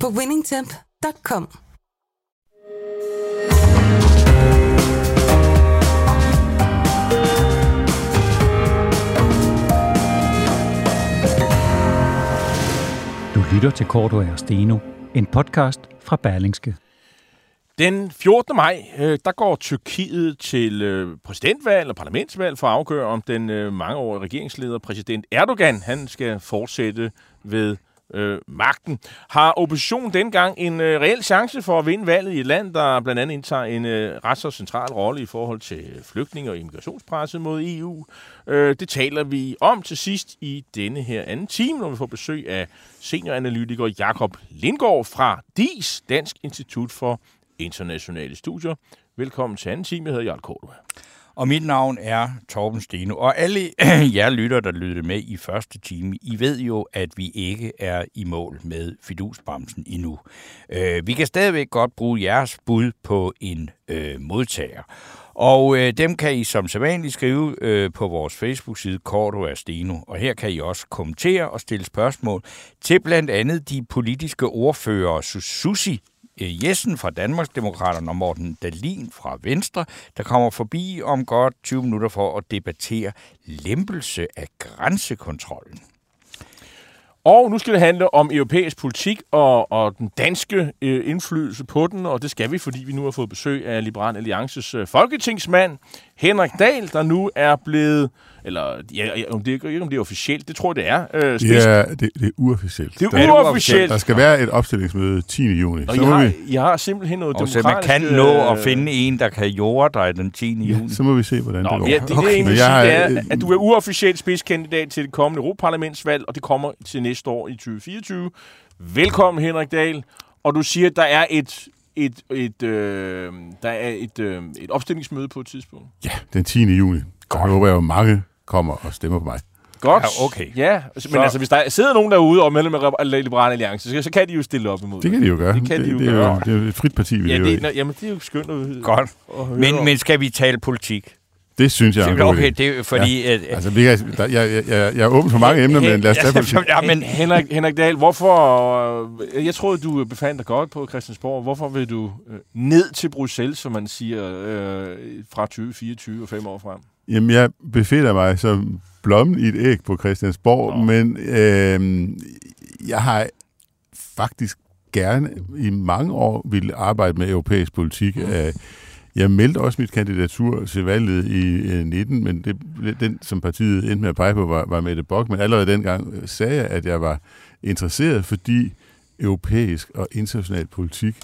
på winningtemp.com. Du lytter til Korto og Steno, en podcast fra Berlingske. Den 14. maj, øh, der går Tyrkiet til øh, præsidentvalg og parlamentsvalg for at afgøre, om den øh, mangeårige regeringsleder, præsident Erdogan, han skal fortsætte ved øh, magten. Har oppositionen dengang en øh, reel chance for at vinde valget i et land, der blandt andet indtager en øh, ret så central rolle i forhold til øh, flygtninge og immigrationspresset mod EU? Øh, det taler vi om til sidst i denne her anden time, når vi får besøg af senioranalytiker Jakob Lindgaard fra DIS, Dansk Institut for Internationale Studier. Velkommen til anden time. Jeg hedder Jarl Kortua. Og mit navn er Torben Steno. Og alle jer lytter, der lyttede med i første time, I ved jo, at vi ikke er i mål med fidusbremsen endnu. Øh, vi kan stadigvæk godt bruge jeres bud på en øh, modtager. Og øh, dem kan I som sædvanligt skrive øh, på vores Facebook-side Korto Steno. Og her kan I også kommentere og stille spørgsmål til blandt andet de politiske ordfører Susi Øh, Jessen fra Danmarksdemokraterne og Morten Dalin fra Venstre, der kommer forbi om godt 20 minutter for at debattere lempelse af grænsekontrollen. Og nu skal det handle om europæisk politik og, og den danske øh, indflydelse på den, og det skal vi, fordi vi nu har fået besøg af Liberal Alliances øh, folketingsmand, Henrik Dahl, der nu er blevet eller ja, om det, ikke om det er officielt, det tror jeg, det er. Øh, ja, det, det er uofficielt. Det er uofficielt. Der skal være et opstillingsmøde 10. juni. Og så jeg, har, vi... jeg har simpelthen noget og demokratisk... Så man kan nå at finde en, der kan jorde dig den 10. juni. Ja, så må vi se, hvordan Nå, det går. Ja, det, okay. det, jeg sige, det er, at du er uofficielt spidskandidat til det kommende Europaparlamentsvalg, og det kommer til næste år i 2024. Velkommen, Henrik Dahl. Og du siger, at der er et et, et, øh, der er et, øh, et opstillingsmøde på et tidspunkt. Ja, den 10. juni. Godt. Jeg håber, at mange kommer og stemmer på mig. Godt. Ja, okay. Ja, men så. altså, hvis der sidder nogen derude og medlem af Liberale Alliance, så, så kan de jo stille op imod Det kan de jo gøre. Det, kan det, de jo det, gøre. Er jo, det er jo et frit parti, vi ja, det, er, Jamen, det er jo skønt at, Godt. At høre men, men skal vi tale politik? Det synes jeg er Okay, det er fordi... Ja. At, altså, vi kan, der, jeg, jeg, jeg, jeg er åben for mange emner, men lad os tage politik. Ja, men Henrik, Henrik Dahl, hvorfor... Jeg troede, du befandt dig godt på Christiansborg. Hvorfor vil du øh, ned til Bruxelles, som man siger, øh, fra 2024 og fem år frem? Jamen, jeg befinder mig som blommen i et æg på Christiansborg, Nå. men øh, jeg har faktisk gerne i mange år ville arbejde med europæisk politik. Mm. Jeg meldte også mit kandidatur til valget i 19, men det, den, som partiet endte med at pege på, var, var Mette Bock. Men allerede dengang sagde jeg, at jeg var interesseret, fordi europæisk og international politik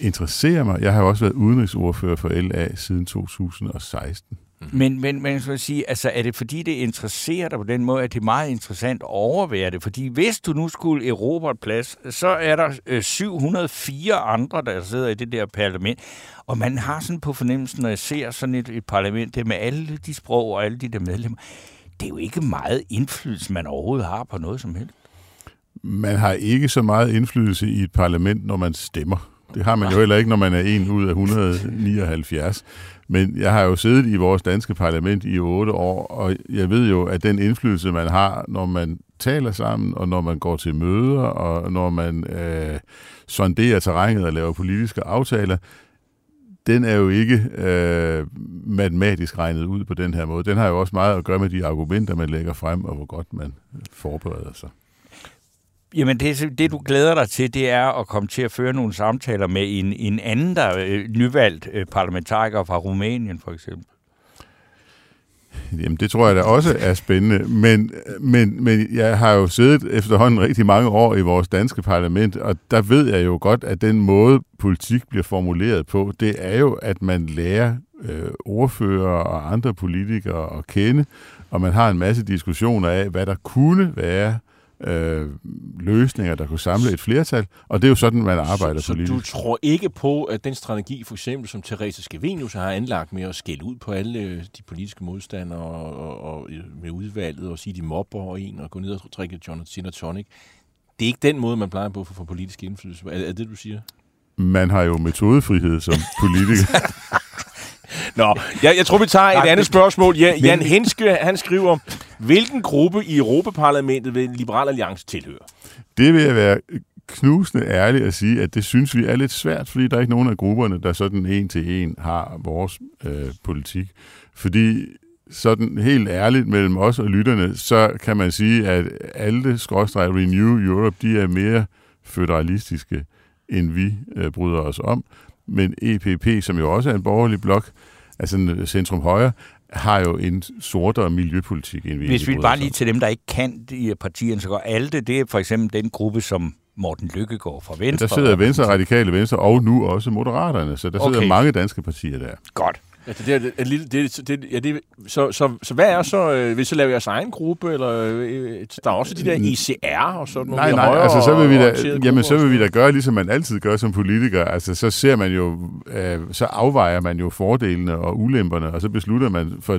interesserer mig. Jeg har også været udenrigsordfører for LA siden 2016. Mm-hmm. Men, men, men så sige, altså, er det fordi, det interesserer dig på den måde, at det er meget interessant at overvære det? Fordi hvis du nu skulle erobre et plads, så er der øh, 704 andre, der sidder i det der parlament. Og man har sådan på fornemmelsen, når jeg ser sådan et, et parlament, det med alle de sprog og alle de der medlemmer, det er jo ikke meget indflydelse, man overhovedet har på noget som helst. Man har ikke så meget indflydelse i et parlament, når man stemmer. Det har man jo heller ikke, når man er en ud af 179. Men jeg har jo siddet i vores danske parlament i otte år, og jeg ved jo, at den indflydelse, man har, når man taler sammen, og når man går til møder, og når man øh, sonderer terrænet og laver politiske aftaler, den er jo ikke øh, matematisk regnet ud på den her måde. Den har jo også meget at gøre med de argumenter, man lægger frem, og hvor godt man forbereder sig. Jamen, det, det du glæder dig til, det er at komme til at føre nogle samtaler med en, en anden, der øh, nyvalgt øh, parlamentariker fra Rumænien, for eksempel. Jamen, det tror jeg da også er spændende. Men, men, men jeg har jo siddet efterhånden rigtig mange år i vores danske parlament, og der ved jeg jo godt, at den måde, politik bliver formuleret på, det er jo, at man lærer øh, ordfører og andre politikere at kende, og man har en masse diskussioner af, hvad der kunne være øh, løsninger, der kunne samle et flertal, og det er jo sådan, man arbejder så, politisk. Så du tror ikke på, at den strategi, for eksempel som Therese Skavenius har anlagt med at skælde ud på alle øh, de politiske modstandere og, og, og med udvalget og sige, de mobber en og gå ned og drikke John Cena Tonic, det er ikke den måde, man plejer på for, for politisk indflydelse. Er, er det, du siger? Man har jo metodefrihed som politiker. Nå, jeg, jeg tror, vi tager et andet spørgsmål. Ja, Jan Henske, han skriver, hvilken gruppe i Europaparlamentet vil Liberal Alliance tilhøre? Det vil jeg være knusende ærlig at sige, at det synes vi er lidt svært, fordi der er ikke nogen af grupperne, der sådan en til en har vores øh, politik. Fordi sådan helt ærligt mellem os og lytterne, så kan man sige, at alle skråstrej Renew Europe, de er mere føderalistiske, end vi øh, bryder os om. Men EPP, som jo også er en borgerlig blok, altså centrum højre, har jo en sortere miljøpolitik, end vi Hvis vi bare lige til dem, der ikke kan de partierne, så går ALDE, det er for eksempel den gruppe, som Morten Lykkegaard fra Venstre. Ja, der sidder Venstre, Radikale Venstre og nu også Moderaterne, så der sidder okay. mange danske partier der. Godt. Ja, det, det, er, det, det, det, ja, det, så, så, så hvad er så, øh, hvis så laver jeres egen gruppe, eller øh, der er også de der ICR og sådan noget? Nej, nej, altså så vil vi da, jamen, så vil vi da gøre, ligesom man altid gør som politiker. Altså så ser man jo, øh, så afvejer man jo fordelene og ulemperne, og så beslutter man for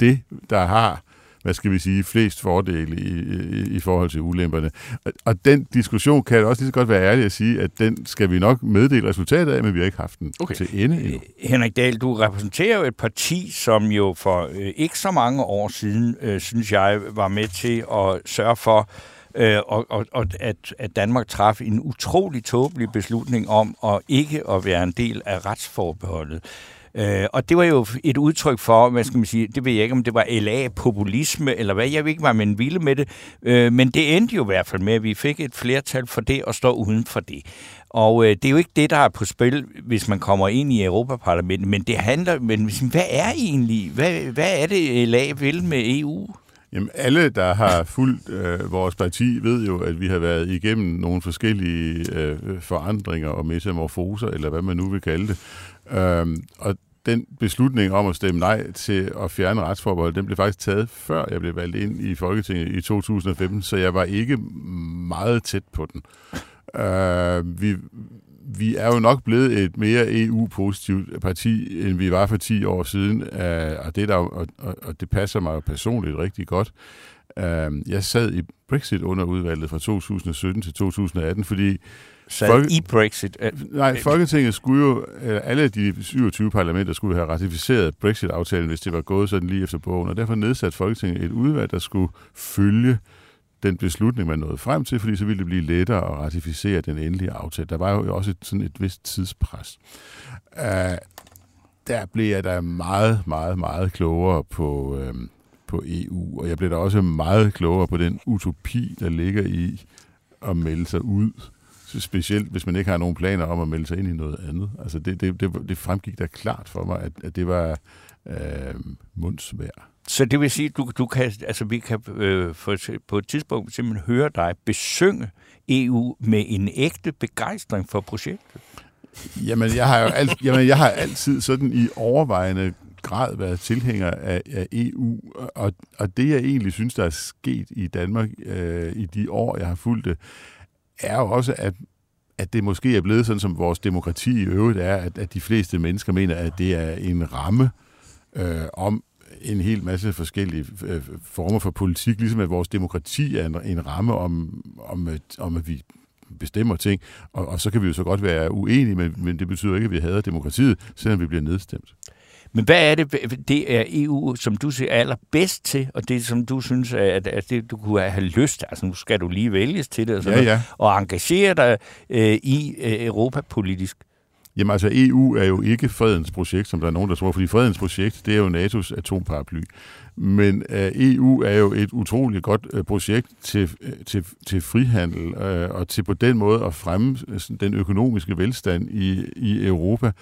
det, der har hvad skal vi sige, flest fordele i, i, i forhold til ulemperne. Og, og den diskussion kan også lige så godt være ærlig at sige, at den skal vi nok meddele resultatet af, men vi har ikke haft den okay. til ende endnu. Henrik Dahl, du repræsenterer jo et parti, som jo for øh, ikke så mange år siden, øh, synes jeg, var med til at sørge for, øh, og, og, og at, at Danmark traf en utrolig tåbelig beslutning om at ikke at være en del af retsforbeholdet. Øh, og det var jo et udtryk for, hvad skal man sige, det ved jeg ikke, om det var LA-populisme, eller hvad, jeg ved ikke, hvad man ville med det, øh, men det endte jo i hvert fald med, at vi fik et flertal for det, og står uden for det. Og øh, det er jo ikke det, der er på spil, hvis man kommer ind i Europaparlamentet, men det handler, men hvad er egentlig, hvad, hvad er det, LA vil med EU? Jamen alle, der har fulgt øh, vores parti, ved jo, at vi har været igennem nogle forskellige øh, forandringer og metamorfoser, eller hvad man nu vil kalde det. Øhm, og den beslutning om at stemme nej til at fjerne retsforbeholdet, den blev faktisk taget, før jeg blev valgt ind i Folketinget i 2015, så jeg var ikke meget tæt på den. Øh, vi, vi er jo nok blevet et mere EU-positivt parti, end vi var for 10 år siden, øh, og, det der, og, og det passer mig jo personligt rigtig godt. Øh, jeg sad i Brexit-underudvalget fra 2017 til 2018, fordi sad Folke... i Brexit? Nej, Folketinget skulle jo, alle de 27 parlamenter skulle have ratificeret Brexit-aftalen, hvis det var gået sådan lige efter bogen, og derfor nedsatte Folketinget et udvalg, der skulle følge den beslutning, man nåede frem til, fordi så ville det blive lettere at ratificere den endelige aftale. Der var jo også et, sådan et vist tidspres. Uh, der blev jeg da meget, meget, meget klogere på, uh, på EU, og jeg blev da også meget klogere på den utopi, der ligger i at melde sig ud specielt hvis man ikke har nogen planer om at melde sig ind i noget andet. Altså det, det, det, det fremgik da klart for mig, at, at det var øh, mundsvær. Så det vil sige, at du, du kan, altså vi kan øh, for, på et tidspunkt simpelthen høre dig besynge EU med en ægte begejstring for projektet? Jamen, jeg har jo alt, jamen, jeg har altid sådan i overvejende grad været tilhænger af, af EU, og, og det jeg egentlig synes, der er sket i Danmark øh, i de år, jeg har fulgt det, er jo også, at, at det måske er blevet sådan, som vores demokrati i øvrigt er, at, at de fleste mennesker mener, at det er en ramme øh, om en hel masse forskellige øh, former for politik, ligesom at vores demokrati er en, en ramme om, om, at, om, at vi bestemmer ting, og, og så kan vi jo så godt være uenige, men, men det betyder ikke, at vi hader demokratiet, selvom vi bliver nedstemt. Men hvad er det, det er EU, som du ser allerbedst til, og det, som du synes, at, at det, du kunne have lyst til, altså nu skal du lige vælges til det, og, sådan ja, ja. Noget, og engagere dig øh, i øh, Europa politisk? Jamen altså, EU er jo ikke fredens projekt, som der er nogen, der tror, fordi fredens projekt, det er jo NATO's atomparaply. Men øh, EU er jo et utroligt godt uh, projekt til, uh, til, til frihandel, uh, og til på den måde at fremme uh, den økonomiske velstand i, i Europa.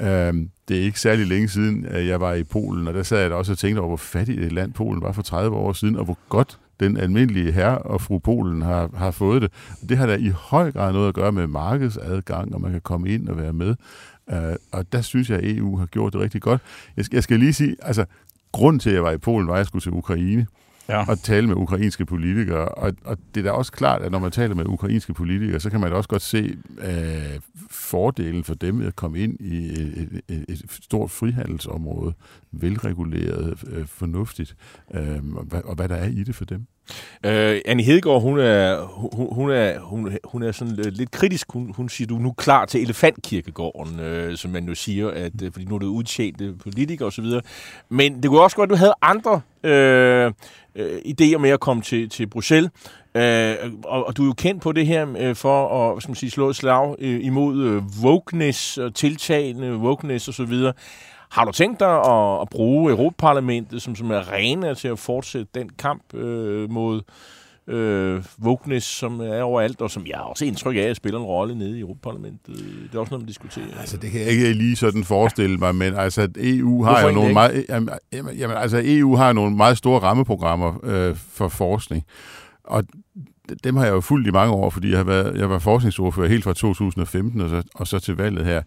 Øhm, det er ikke særlig længe siden, at jeg var i Polen, og der sad jeg da også og tænkte over, hvor fattigt et land Polen var for 30 år siden, og hvor godt den almindelige herre og fru Polen har, har fået det. Det har da i høj grad noget at gøre med markedsadgang, og man kan komme ind og være med. Uh, og der synes jeg, at EU har gjort det rigtig godt. Jeg skal, jeg skal lige sige, altså, grund til, at jeg var i Polen, var, at jeg skulle til Ukraine ja. og tale med ukrainske politikere. Og, og det er da også klart, at når man taler med ukrainske politikere, så kan man da også godt se øh, fordelen for dem at komme ind i et, et, et stort frihandelsområde, velreguleret, øh, fornuftigt, øh, og, hvad, og hvad der er i det for dem. Øh, Annie Hedegaard, hun er, hun, hun, er, hun, hun er sådan lidt kritisk. Hun, hun siger, du er nu klar til elefantkirkegården, øh, som man jo siger, at, øh, fordi nu er det udtjente politikere osv. Men det kunne også godt, at du havde andre øh, øh, idéer med at komme til, til Bruxelles. Øh, og, og du er jo kendt på det her øh, for at hvad skal man sige, slå et slag øh, imod øh, wokeness og tiltagende wokeness osv. Har du tænkt dig at, at bruge Europaparlamentet som, som arena til at fortsætte den kamp øh, mod øh, wokeness, som er overalt, og som jeg også indtryk af, at spiller en rolle nede i Europaparlamentet. Det er også noget, man diskuterer. Altså, det kan jeg ikke lige sådan forestille mig, men altså, EU har jo nogle meget, jamen, jamen, altså, EU har nogle meget store rammeprogrammer øh, for forskning, og dem har jeg jo fulgt i mange år, fordi jeg, har været, jeg var forskningsordfører helt fra 2015 og så, og så til valget her.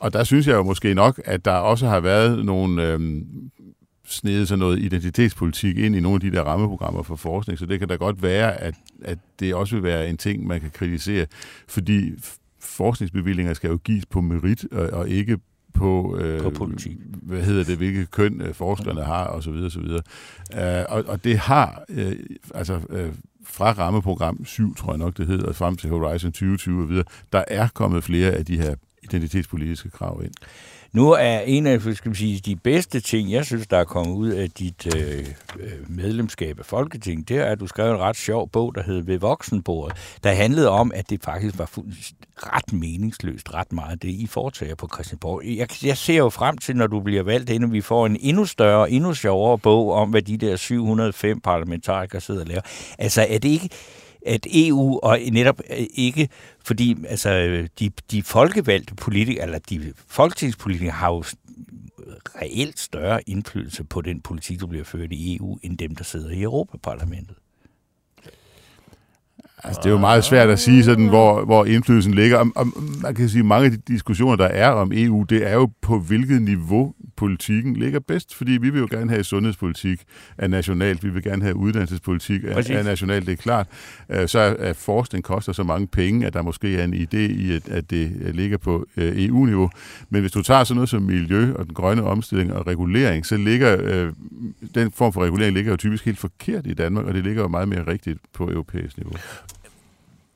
Og der synes jeg jo måske nok, at der også har været nogle øh, snede sådan noget identitetspolitik ind i nogle af de der rammeprogrammer for forskning, så det kan da godt være, at, at det også vil være en ting, man kan kritisere, fordi forskningsbevillinger skal jo gives på merit og, og ikke på, øh, på politik. hvad hedder det, hvilke køn øh, forskerne har, og så videre, så videre. Uh, og, og det har, øh, altså øh, fra rammeprogram 7, tror jeg nok det hedder, frem til Horizon 2020 og videre, der er kommet flere af de her identitetspolitiske krav ind. Nu er en af skal man sige, de bedste ting, jeg synes, der er kommet ud af dit øh, øh, medlemskab af Folketinget, det er, at du skrev en ret sjov bog, der hed Ved voksenbordet, der handlede om, at det faktisk var ret meningsløst, ret meget det, I foretager på Christiansborg. Jeg, jeg ser jo frem til, når du bliver valgt ind, vi får en endnu større, endnu sjovere bog om, hvad de der 705 parlamentarikere sidder og laver. Altså, er det ikke at EU og netop øh, ikke, fordi altså, de, de folkevalgte politikere, eller de folketingspolitikere har jo reelt større indflydelse på den politik, der bliver ført i EU, end dem, der sidder i Europaparlamentet. Altså, det er jo meget svært at sige, sådan, hvor, hvor indflydelsen ligger. Og, og man kan sige, at mange af de diskussioner, der er om EU, det er jo på hvilket niveau politikken ligger bedst, fordi vi vil jo gerne have sundhedspolitik af nationalt, vi vil gerne have uddannelsespolitik af, af nationalt, det er klart. Øh, så at forskning koster så mange penge, at der måske er en idé i, at, at det ligger på øh, EU-niveau. Men hvis du tager sådan noget som miljø og den grønne omstilling og regulering, så ligger øh, den form for regulering ligger jo typisk helt forkert i Danmark, og det ligger jo meget mere rigtigt på europæisk niveau.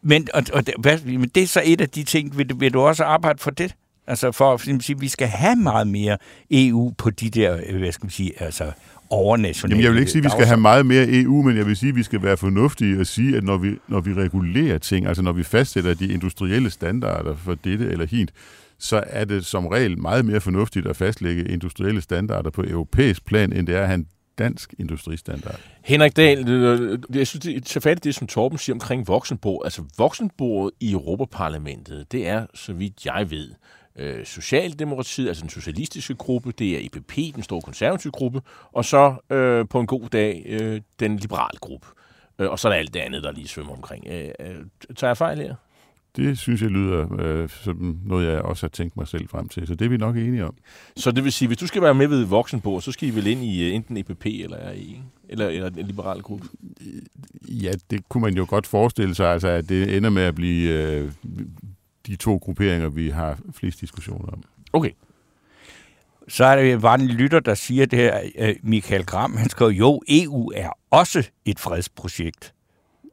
Men, og, og, hvad, men det er så et af de ting, vil, vil du også arbejde for det? Altså for at sige, vi skal have meget mere EU på de der, øh, hvad skal man sige, altså overnationale Jamen, jeg vil ikke sige, at vi skal have meget mere EU, men jeg vil sige, at vi skal være fornuftige og sige, at når vi, når vi regulerer ting, altså når vi fastsætter de industrielle standarder for dette eller hint, så er det som regel meget mere fornuftigt at fastlægge industrielle standarder på europæisk plan, end det er at have en dansk industristandard. Henrik Dahl, jeg synes, det er så fat det, som Torben siger omkring voksenbordet. Altså voksenbordet i Europaparlamentet, det er, så vidt jeg ved, øh, Socialdemokratiet, altså den socialistiske gruppe, det er EPP, den store konservative gruppe, og så øh, på en god dag øh, den liberale gruppe. Øh, og så er der alt det andet, der lige svømmer omkring. Øh, øh, tager jeg fejl her? Det synes jeg lyder øh, som noget, jeg også har tænkt mig selv frem til. Så det er vi nok enige om. Så det vil sige, hvis du skal være med ved voksenbord, så skal I vel ind i uh, enten EPP eller RE, eller, eller en liberal gruppe? Ja, det kunne man jo godt forestille sig, altså, at det ender med at blive øh, de to grupperinger, vi har flest diskussioner om. Okay. Så er der var en lytter, der siger det her, øh, Michael Gram, han skriver, jo, EU er også et fredsprojekt.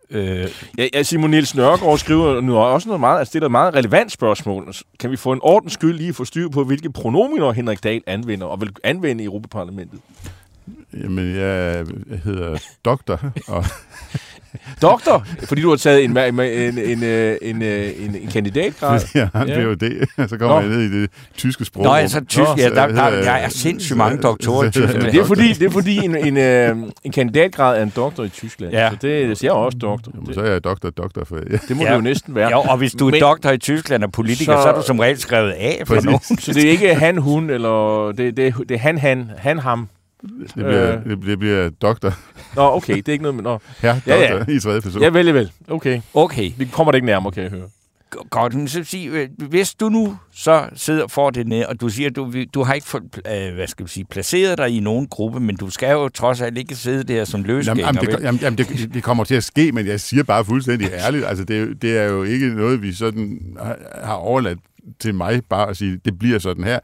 Øh, ja, ja, Simon Niels Nørgaard skriver nu også noget meget, altså det er et meget relevant spørgsmål. Kan vi få en ordens skyld lige få styr på, hvilke pronominer Henrik Dahl anvender og vil anvende i Europaparlamentet? Jamen, jeg hedder doktor, og Doktor? Fordi du har taget en, en, en, en, en, en, en kandidatgrad? Ja, en ja. det. Så kommer jeg ned i det tyske sprog. Nå, altså tysk, Nå, ja, der, der, der er sindssygt mange doktorer i Tyskland. Det er fordi, det er fordi en, en, øh, en kandidatgrad er en doktor i Tyskland. Ja. Så det, det siger jeg også doktor. Jamen, så er jeg doktor, doktor. For, ja. Det må ja. det jo næsten være. Ja, og hvis du er Men, doktor i Tyskland og politiker, så, så er du som regel skrevet af for nogen. Så det er ikke han, hun, eller det, det, det er han, han, han, ham. Det bliver, øh. det, bliver doktor. Nå, okay, det er ikke noget med... Nå. Ja, ja, ja. i tredje person. Ja, vel, vel. Okay. Okay. Vi kommer det ikke nærmere, kan jeg høre. Godt, men så sige, øh, hvis du nu så sidder og får det ned, og du siger, du, du har ikke fået, øh, hvad skal vi sige, placeret dig i nogen gruppe, men du skal jo trods alt ikke sidde der som løsgænger. Jamen, jamen, det, jamen, jamen det, det kommer til at ske, men jeg siger bare fuldstændig ærligt, altså det, det er jo ikke noget, vi sådan har, har overladt til mig bare at sige, det bliver sådan her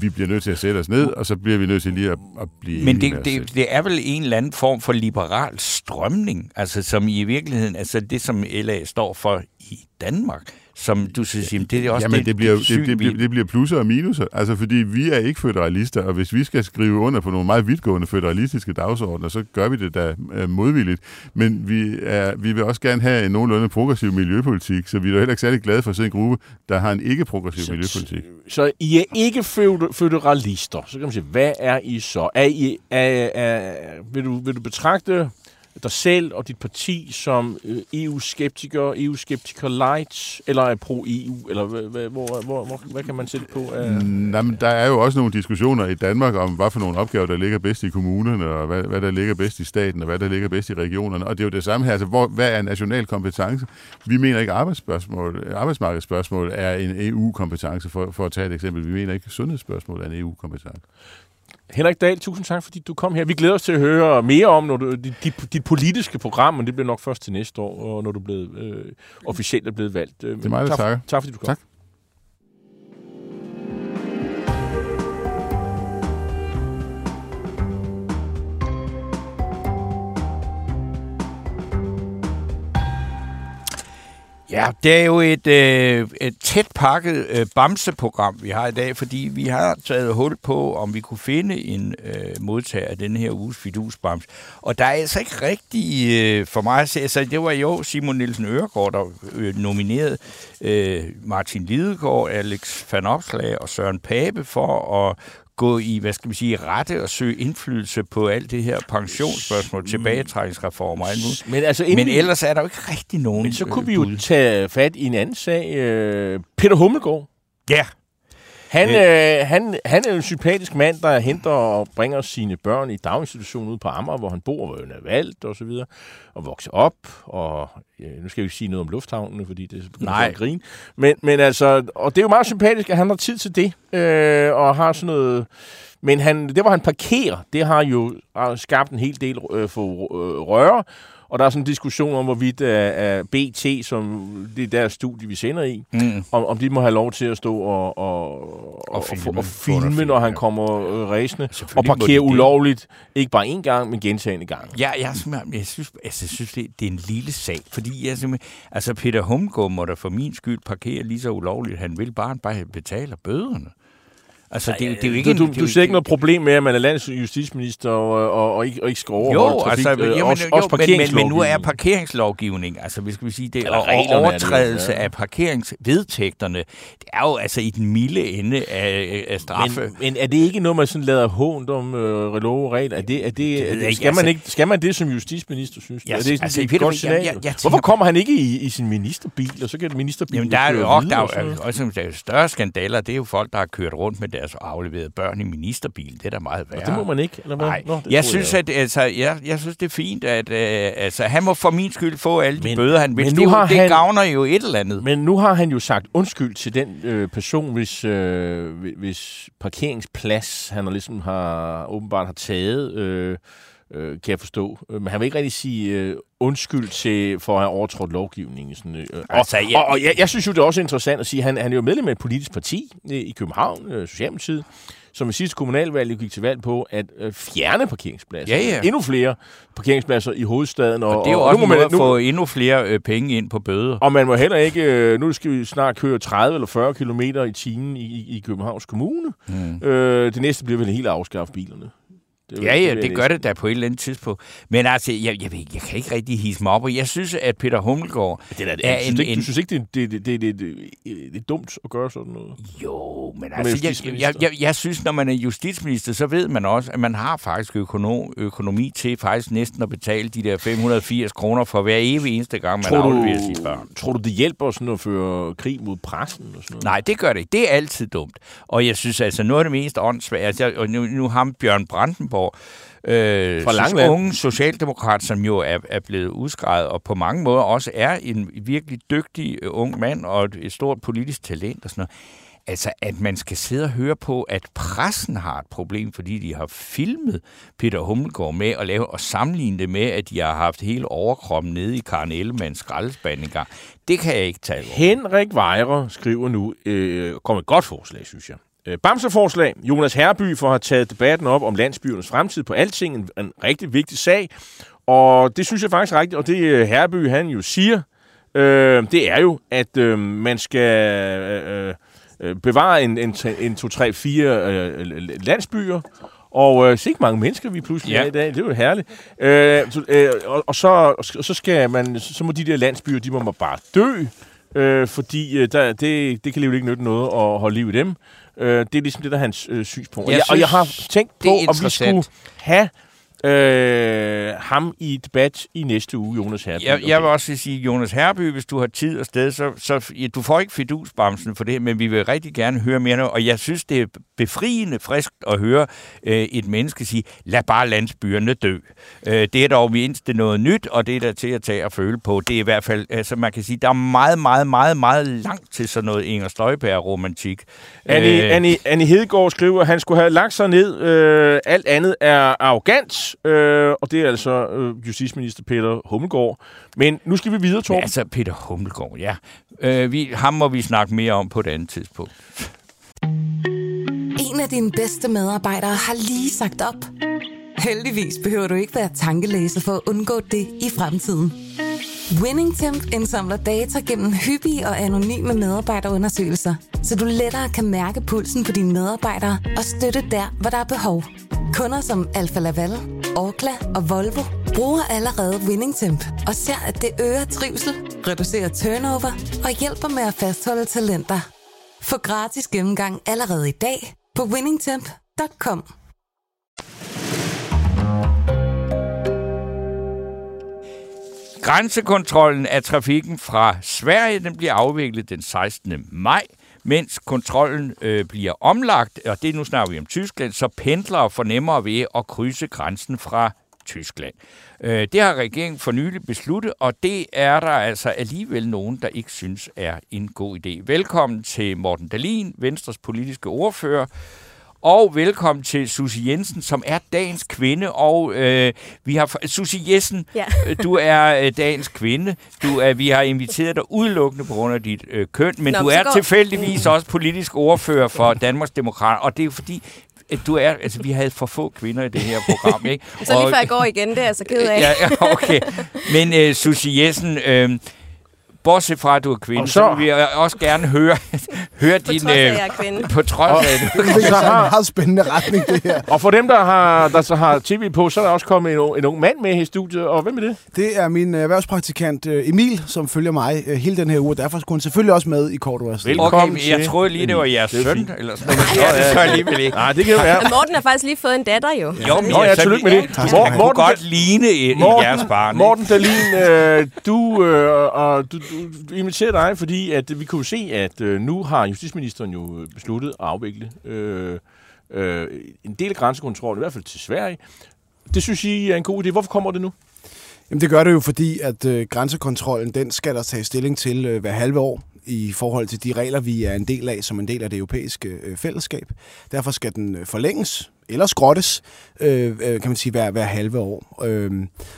vi bliver nødt til at sætte os ned, og så bliver vi nødt til lige at, at blive Men det, det, det er vel en eller anden form for liberal strømning, altså som i virkeligheden, altså det som LA står for i Danmark, som du synes, jamen, det er også Jamen, det, det, bliver, det, det, det, det bliver plusser og minuser. Altså, fordi vi er ikke føderalister, og hvis vi skal skrive under på nogle meget vidtgående føderalistiske dagsordner, så gør vi det da øh, modvilligt. Men vi, er, vi vil også gerne have en nogenlunde progressiv miljøpolitik, så vi er da heller ikke særlig glade for at se en gruppe, der har en ikke-progressiv så, miljøpolitik. Så I er ikke føderalister. Så kan man sige, hvad er I så? Er I, er, er, vil, du, vil du betragte dig selv og dit parti som øh, EU-skeptiker, EU-skeptiker light, eller er pro-EU, eller hvor, hvor, hvor, hvor, hvad kan man sætte på? Mm, nej, men der er jo også nogle diskussioner i Danmark om, hvad for nogle opgaver, der ligger bedst i kommunerne, og hvad, hvad der ligger bedst i staten, og hvad der ligger bedst i regionerne. Og det er jo det samme her. Altså, hvor, hvad er national kompetence? Vi mener ikke, arbejdsspørgsmål, arbejdsmarkedsspørgsmål er en EU-kompetence, for, for at tage et eksempel. Vi mener ikke, sundhedsspørgsmål er en EU-kompetence. Henrik Dahl, tusind tak, fordi du kom her. Vi glæder os til at høre mere om når du, dit, dit politiske program, men det bliver nok først til næste år, når du er blevet, øh, officielt er blevet valgt. Det er meget tak, tak. Tak, fordi du kom. Tak. Ja, det er jo et, øh, et tæt pakket øh, bamseprogram, vi har i dag, fordi vi har taget hul på, om vi kunne finde en øh, modtager af den her uges fidusbams. Og der er altså ikke rigtig øh, for mig at se, altså det var jo Simon Nielsen Øregård, der øh, nominerede øh, Martin Lidegaard, Alex Van Opslag og Søren Pape for at gå i, hvad skal vi sige, rette og søge indflydelse på alt det her pensionsspørgsmål, tilbagetrækningsreformer og alt muligt. Men, altså, inden... men ellers er der jo ikke rigtig nogen Men så kunne vi jo tage fat i en anden sag. Øh, Peter Hummelgaard. Ja. Han, øh, han, han er en sympatisk mand, der henter og bringer sine børn i daginstitutionen ud på Amager, hvor han bor, hvor han er valgt og så videre, og vokser op. Og ja, nu skal jeg ikke sige noget om lufthavnene, fordi det er Nej. grin. Men, men altså, og det er jo meget sympatisk, at han har tid til det, øh, og har sådan noget... Men han, det, hvor han parkerer, det har jo skabt en hel del øh, for øh, røre, og der er sådan en diskussion om, hvorvidt uh, uh, BT, som det der studie, vi sender i, mm. om, om de må have lov til at stå og, og, og, filme, og filme, når han kommer uh, ræsende, og parkere ulovligt, ikke bare én gang, men gentagende gang. Ja, jeg, jeg synes, altså, jeg synes det, det er en lille sag, fordi jeg altså Peter Humgaard må da for min skyld parkere lige så ulovligt, han vil bare, bare betale bøderne. Altså, det, det, er jo ikke... Du, du, du ser ikke noget problem med, at man er landets justitsminister og, og, og, ikke, og ikke skal overholde jo, trafik, altså, øh, jamen, også, jo, også men, men, men nu er parkeringslovgivning, altså hvis skal vi sige, det, og overtrædelse det, ja. af parkeringsvedtægterne, det er jo altså i den milde ende af, af straffe. Men, men er det ikke noget, man sådan lader hånd om øh, lov og regler? Er det, er det, det, er skal, altså, man ikke, skal man det som justitsminister, synes du? Ja, er det sådan, altså, Peter, godt jeg, jeg, jeg Hvorfor kommer han ikke i, i sin ministerbil, og så kan det ministerbil Jamen, der er jo også, der er, også, der er større skandaler, det er jo folk, der har kørt rundt med deres afleveret børn i ministerbil. Det er da meget værre. Og det må man ikke, eller hvad? Nej, Nå, jeg, synes, jeg. At, altså, jeg, jeg synes, det er fint, at øh, altså, han må for min skyld få alle de men, bøder, han vil. Men nu det, har det han, gavner jo et eller andet. Men nu har han jo sagt undskyld til den øh, person, hvis, øh, hvis parkeringsplads, han har ligesom har, åbenbart har taget... Øh, øh, kan jeg forstå. Men han vil ikke rigtig sige øh, undskyld til, for at have overtrådt lovgivningen. Sådan, øh. altså, og, og, og jeg, jeg synes jo, det er også interessant at sige, at han, han er jo medlem af et politisk parti øh, i København, øh, Socialdemokratiet, som i sidste kommunalvalg gik til valg på at øh, fjerne parkeringspladser. Ja, ja. Endnu flere parkeringspladser i hovedstaden. Og, og det er jo og, også nu må man, nu, få endnu flere øh, penge ind på bøder. Og man må heller ikke... Øh, nu skal vi snart køre 30 eller 40 km i timen i, i Københavns Kommune. Mm. Øh, det næste bliver vel helt at afskaffe bilerne. Det ja, ja, det gør det da på et eller andet tidspunkt. Men altså, jeg, jeg, jeg, kan ikke rigtig hisse mig op, og jeg synes, at Peter Hummelgaard det er, er en, en... Du synes ikke, det, det, det, det, det, det er dumt at gøre sådan noget? Jo, men altså, jeg, jeg, jeg, jeg synes, når man er justitsminister, så ved man også, at man har faktisk økonom, økonomi til faktisk næsten at betale de der 580 kroner for hver evig eneste gang, man tror afleverer sine børn. Tror du, det hjælper sådan at føre krig mod pressen? Og sådan noget? Nej, det gør det ikke. Det er altid dumt. Og jeg synes altså, noget af det mest åndssvagt, altså, og nu, nu ham Bjørn Brandenborg, Kalundborg. Øh, Fra Langeland. unge socialdemokrat, som jo er, er blevet udskrevet, og på mange måder også er en virkelig dygtig øh, ung mand, og et, et stort politisk talent og sådan noget. Altså, at man skal sidde og høre på, at pressen har et problem, fordi de har filmet Peter Hummelgaard med at lave og sammenligne det med, at de har haft hele overkroppen nede i Karen Ellemanns skraldespand engang. Det kan jeg ikke tage over. Henrik Vejre skriver nu, øh, kom et godt forslag, synes jeg. Øh, Bamseforslag. Jonas Herby for at have taget debatten op om landsbyernes fremtid på alting. En, en rigtig vigtig sag. Og det synes jeg faktisk er rigtigt. Og det øh, Herby, han jo siger, øh, det er jo, at øh, man skal øh, øh, bevare en, en, en 2, 3, 4 øh, landsbyer. Og øh, så ikke mange mennesker, vi pludselig Ja. er i dag. Det er jo herligt. Øh, så, øh, og, og, så, så skal man, så må de der landsbyer, de må bare dø. Øh, fordi øh, der, det, det kan alligevel ikke nytte noget at holde liv i dem. Øh, det er ligesom det, der er hans øh, synspunkt. Og Jeg jeg, og jeg har synes, tænkt på, om vi skulle have øh, ham i debat i næste uge, Jonas Herby. Jeg, jeg vil også sige, Jonas Herby, hvis du har tid og sted, så, så ja, du får ikke fidusbamsen for det, men vi vil rigtig gerne høre mere. nu, Og jeg synes, det er befriende frisk at høre øh, et menneske sige, lad bare landsbyerne dø. Øh, det er dog mindst noget nyt, og det er der til at tage og føle på. Det er i hvert fald, altså man kan sige, der er meget, meget, meget, meget langt til sådan noget Inger Støjberg-romantik. Annie, Øh, Annie, Annie Hedegaard skriver, at han skulle have lagt sig ned. Øh, alt andet er arrogant. Øh, og det er altså øh, justitsminister Peter Hummelgaard. Men nu skal vi videre, Ja, Torben. altså Peter Hummelgaard, ja. Øh, vi, ham må vi snakke mere om på et andet tidspunkt. En af dine bedste medarbejdere har lige sagt op. Heldigvis behøver du ikke være tankelæser for at undgå det i fremtiden. WinningTemp indsamler data gennem hyppige og anonyme medarbejderundersøgelser, så du lettere kan mærke pulsen på dine medarbejdere og støtte der, hvor der er behov. Kunder som Alfa Laval, Orkla og Volvo bruger allerede WinningTemp og ser, at det øger trivsel, reducerer turnover og hjælper med at fastholde talenter. Få gratis gennemgang allerede i dag på winningtemp.com. Grænsekontrollen af trafikken fra Sverige den bliver afviklet den 16. maj, mens kontrollen øh, bliver omlagt, og det nu snakker vi om Tyskland, så pendlere får nemmere ved at krydse grænsen fra Tyskland. Øh, det har regeringen for nylig besluttet, og det er der altså alligevel nogen, der ikke synes er en god idé. Velkommen til Morten Dalin, Venstres politiske ordfører, og velkommen til Susie Jensen, som er dagens kvinde. Og øh, vi har Susie Jensen, Ja. øh, du er øh, dagens kvinde. Du er, vi har inviteret dig udelukkende på grund af dit øh, køn, men Nå, du men er går- tilfældigvis også politisk ordfører for Danmarks Demokrater, og det er fordi, at du er, altså vi havde for få kvinder i det her program, ikke? Så lige før jeg går igen, det er jeg så ked af. Ja, ja, okay. Men øh, Susie Jessen, øh, bortset fra, at du er kvinde, Og så, så- vil jeg også gerne høre, høre På din... trods af, at øh, jeg er kvinde. på trods af, Det er en meget spændende retning, det her. Og for dem, der har, der så har tv på, så er der også kommet en, ung- en ung mand med i studiet. Og hvem er det? Det er min erhvervspraktikant øh, Emil, som følger mig øh, hele den her uge. Derfor skulle hun selvfølgelig også med i Kortorders. Velkommen. Okay, jeg troede lige, det var jeres Det er søn, fint. eller sådan noget. Ja, det er så alligevel ikke. Nej, det kan jo være. Morten har faktisk lige fået en datter jo. Jo, men Nå, ja, tillykke med det. Ja, Mor- han kunne godt ligne Morten- jeres barn. Morten Dahlin, øh, du, øh, og du Øh, inviterer dig, fordi at vi kunne se, at øh, nu har justitsministeren jo øh, besluttet at afvikle øh, øh, en del af grænsekontrollen, i hvert fald til Sverige. Det synes I er en god idé. Hvorfor kommer det nu? Jamen, det gør det jo, fordi at øh, grænsekontrollen, den skal der tage stilling til øh, hver halve år i forhold til de regler, vi er en del af som en del af det europæiske øh, fællesskab. Derfor skal den øh, forlænges eller skrottes, øh, øh, kan man sige, hver, hver halve år. Øh,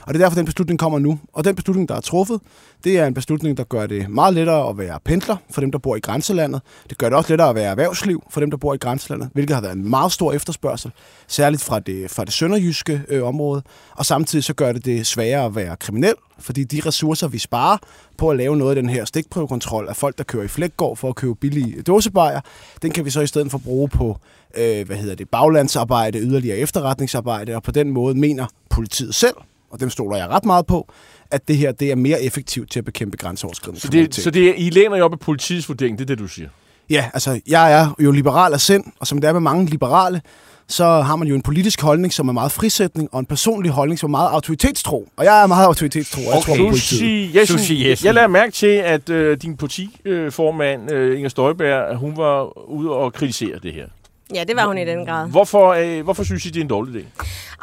og det er derfor, den beslutning kommer nu. Og den beslutning, der er truffet, det er en beslutning, der gør det meget lettere at være pendler for dem, der bor i grænselandet. Det gør det også lettere at være erhvervsliv for dem, der bor i grænselandet, hvilket har været en meget stor efterspørgsel, særligt fra det, fra det sønderjyske øh, område. Og samtidig så gør det det sværere at være kriminel, fordi de ressourcer, vi sparer på at lave noget af den her stikprøvekontrol af folk, der kører i flækgård for at købe billige dåsebajer, den kan vi så i stedet for bruge på øh, hvad hedder det, baglandsarbejde, yderligere efterretningsarbejde, og på den måde mener politiet selv, og dem stoler jeg ret meget på, at det her det er mere effektivt til at bekæmpe grænseoverskridende Så det, kriminalitet. så det er, I læner jo op i politiets vurdering, det er det, du siger. Ja, altså, jeg er jo liberal af sind, og som det er med mange liberale, så har man jo en politisk holdning, som er meget frisætning, og en personlig holdning, som er meget autoritetstro. Og jeg er meget autoritetstro, og jeg Okay. tror på politiet. Jessen, Susie Jessen. jeg lader mærke til, at øh, din partiformand, øh, Inger Støjberg, hun var ude og kritisere det her. Ja, det var hun i den grad. Hvorfor, øh, hvorfor synes I, det er en dårlig idé?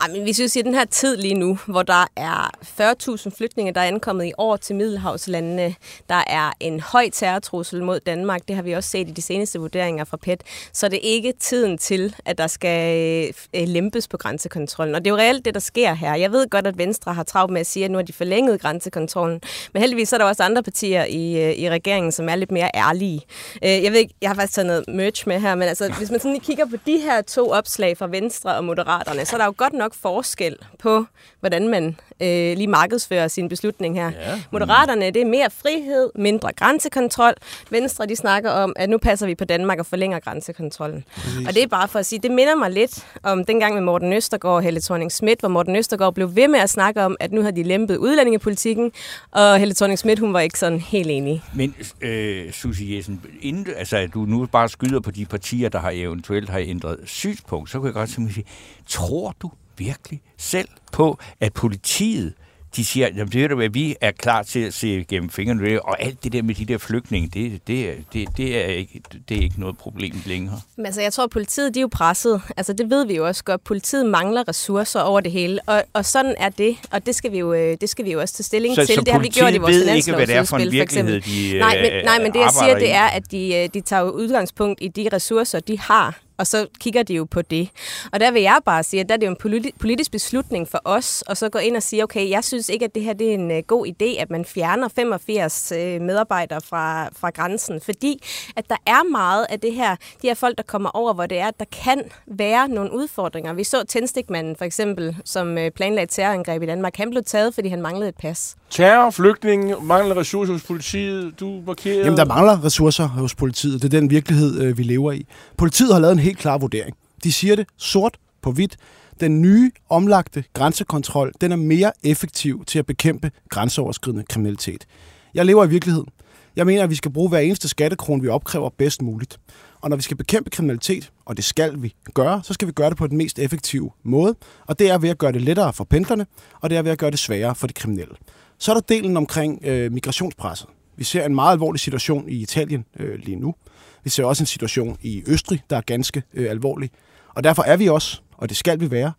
Ej, men vi synes, i den her tid lige nu, hvor der er 40.000 flygtninge, der er ankommet i år til Middelhavslandene, der er en høj terrortrussel mod Danmark, det har vi også set i de seneste vurderinger fra PET, så det er ikke tiden til, at der skal øh, lempes på grænsekontrollen. Og det er jo reelt det, der sker her. Jeg ved godt, at Venstre har travlt med at sige, at nu har de forlænget grænsekontrollen, men heldigvis er der også andre partier i, øh, i regeringen, som er lidt mere ærlige. Øh, jeg ved ikke, jeg har faktisk taget noget merch med her, men altså, hvis man sådan lige kigger på de her to opslag fra Venstre og Moderaterne, så er der jo godt nok forskel på, hvordan man øh, lige markedsfører sin beslutning her. Ja. Moderaterne, det er mere frihed, mindre grænsekontrol. Venstre, de snakker om, at nu passer vi på Danmark og forlænger grænsekontrollen. Præcis. Og det er bare for at sige, det minder mig lidt om dengang med Morten Østergaard og Helle thorning Schmidt, hvor Morten Østergaard blev ved med at snakke om, at nu har de lempet udlændingepolitikken, og Helle thorning Schmidt, hun var ikke sådan helt enig. Men, øh, Susie Jessen, inden altså, at du nu bare skyder på de partier, der har eventuelt har ændret synspunkt, så kan jeg godt simpelthen sige, tror du virkelig selv på, at politiet de siger, jamen det er hvad, vi er klar til at se gennem fingrene, og alt det der med de der flygtninge, det, det, det, det, er, ikke, det er ikke noget problem længere. Men altså, jeg tror, at politiet de er jo presset. Altså, det ved vi jo også godt. Politiet mangler ressourcer over det hele, og, og sådan er det, og det skal vi jo, øh, det skal vi jo også tage stilling så, til. Så det har vi gjort i vores ved ikke, hvad det er for en virkelighed, for de Nej, men, nej, men det jeg siger, det er, at de, øh, de tager udgangspunkt i de ressourcer, de har og så kigger de jo på det. Og der vil jeg bare sige, at der er det jo en politisk beslutning for os, og så gå ind og sige, okay, jeg synes ikke, at det her det er en øh, god idé, at man fjerner 85 øh, medarbejdere fra, fra grænsen, fordi at der er meget af det her, de her folk, der kommer over, hvor det er, at der kan være nogle udfordringer. Vi så tændstikmanden for eksempel, som uh, planlagde terrorangreb i Danmark. Han blev taget, fordi han manglede et pas. Terror, flygtning, mangler ressourcer hos politiet, du markerer... Jamen, der mangler ressourcer hos politiet. Det er den virkelighed, øh, vi lever i. Politiet har lavet en helt klar vurdering. De siger det sort på hvidt. Den nye, omlagte grænsekontrol, den er mere effektiv til at bekæmpe grænseoverskridende kriminalitet. Jeg lever i virkeligheden. Jeg mener, at vi skal bruge hver eneste skattekron, vi opkræver bedst muligt. Og når vi skal bekæmpe kriminalitet, og det skal vi gøre, så skal vi gøre det på den mest effektive måde. Og det er ved at gøre det lettere for pendlerne, og det er ved at gøre det sværere for de kriminelle. Så er der delen omkring øh, migrationspresset. Vi ser en meget alvorlig situation i Italien øh, lige nu. Vi ser også en situation i Østrig, der er ganske øh, alvorlig. Og derfor er vi også, og det skal vi være,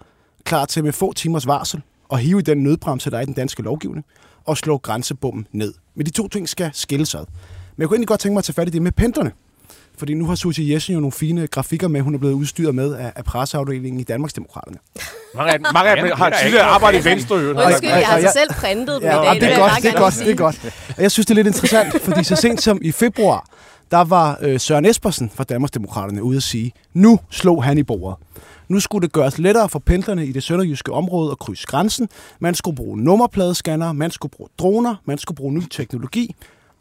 klar til med få timers varsel at hive i den nødbremse, der er i den danske lovgivning, og slå grænsebommen ned. Men de to ting skal skilles ad. Men jeg kunne egentlig godt tænke mig at tage fat i det med pendlerne. Fordi nu har Susie Jessen jo nogle fine grafikker med, hun er blevet udstyret med af, af presseafdelingen i Danmarksdemokraterne. Mange af mange af dem har tidligere arbejdet i Venstre. Undskyld, jeg har altså selv printet dem ja, i dag. Det er godt, det er godt, det er godt. Og jeg synes, det er lidt interessant, fordi så sent som i februar, der var øh, Søren Espersen fra Danmarksdemokraterne ude at sige, nu slog han i bordet. Nu skulle det gøres lettere for pendlerne i det sønderjyske område at krydse grænsen. Man skulle bruge nummerpladescanner, man skulle bruge droner, man skulle bruge ny teknologi.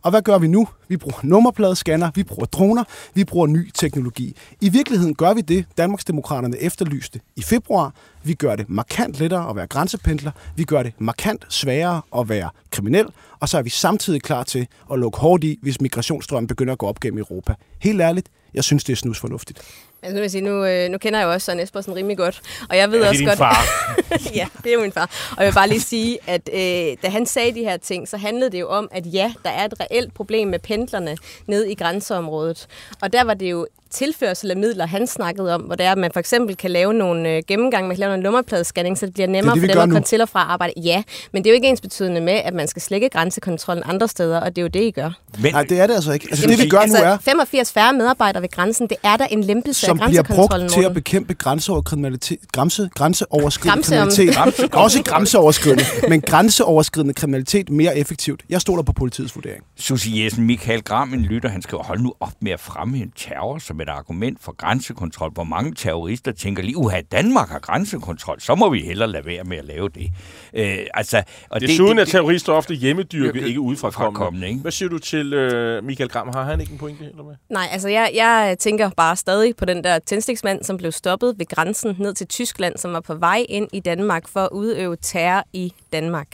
Og hvad gør vi nu? Vi bruger nummerpladescanner, vi bruger droner, vi bruger ny teknologi. I virkeligheden gør vi det, Danmarksdemokraterne efterlyste i februar. Vi gør det markant lettere at være grænsependler. Vi gør det markant sværere at være kriminel. Og så er vi samtidig klar til at lukke hårdt i, hvis migrationsstrømmen begynder at gå op gennem Europa. Helt ærligt, jeg synes, det er snus fornuftigt. Altså, nu, vil jeg sige, nu, øh, nu kender jeg jo også Søren Espersen rimelig godt, og jeg ved ja, også det er godt... far. ja, det er jo min far. Og jeg vil bare lige sige, at øh, da han sagde de her ting, så handlede det jo om, at ja, der er et reelt problem med pendlerne ned i grænseområdet. Og der var det jo tilførsel af midler, han snakkede om, hvor det er, at man for eksempel kan lave nogle øh, gennemgang, man kan lave en nummerpladescanning, så det bliver nemmere det det, for dem at komme til og fra arbejde. Ja, men det er jo ikke ens betydende med, at man skal slække grænsekontrollen andre steder, og det er jo det, I gør. Men, Nej, det er det altså ikke. Altså, Jamen, det vi gør altså, nu er... 85 færre medarbejdere ved grænsen, det er der en lempelse af grænsekontrollen. Som bliver brugt til at bekæmpe grænseoverskridende grænse, grænseoverskridende kriminalitet. Grænse, også grænseoverskridende, men grænseoverskridende kriminalitet mere effektivt. Jeg stoler på politiets vurdering. Susie Jessen, Michael Gram, en lytter, han skal holde nu op med at fremme terror som et argument for grænsekontrol. Hvor mange terrorister tænker lige, uha, Danmark har grænsekontrol, så må vi hellere lade være med at lave det. Øh, altså, og Desuden det, er terrorister ofte hjemmedyrket, ikke udefra kommende. Ikke? Hvad siger du til uh, Michael Gram? Har han ikke en pointe? Eller hvad? Nej, altså jeg, jeg tænker bare stadig på den der tændstiksmand, som blev stoppet ved grænsen ned til Tyskland, som var på vej ind i Danmark for at udøve terror i Danmark.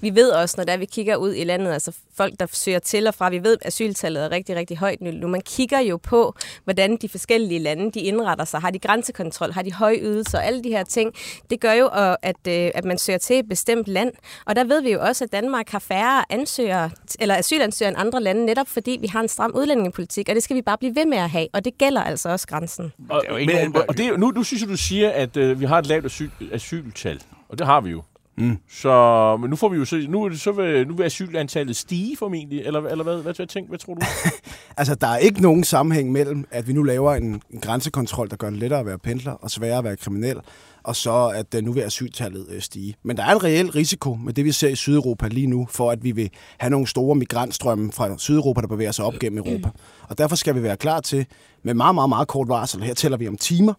Vi ved også, når der vi kigger ud i landet, altså folk, der søger til og fra, vi ved, at asyltallet er rigtig, rigtig højt nu. Man kigger jo på, hvordan hvordan de forskellige lande de indretter sig. Har de grænsekontrol? Har de høje ydelser? Alle de her ting. Det gør jo, at, øh, at man søger til et bestemt land. Og der ved vi jo også, at Danmark har færre ansøgere, eller asylansøgere end andre lande, netop fordi vi har en stram udlændingepolitik, og det skal vi bare blive ved med at have. Og det gælder altså også grænsen. Og, men, og det, nu, nu synes jeg, du siger, at øh, vi har et lavt asyl, asyltal. Og det har vi jo. Mm. Så men nu får vi jo så nu så vil, nu vil asylantallet stige formentlig eller eller hvad hvad, hvad, tænk, hvad tror du? altså der er ikke nogen sammenhæng mellem at vi nu laver en, en grænsekontrol der gør det lettere at være pendler og sværere at være kriminel og så at nu vil asyltallet uh, stige. Men der er en reel risiko med det, vi ser i Sydeuropa lige nu, for at vi vil have nogle store migrantstrømme fra Sydeuropa, der bevæger sig op gennem Europa. Og derfor skal vi være klar til med meget, meget, meget kort varsel, her tæller vi om timer,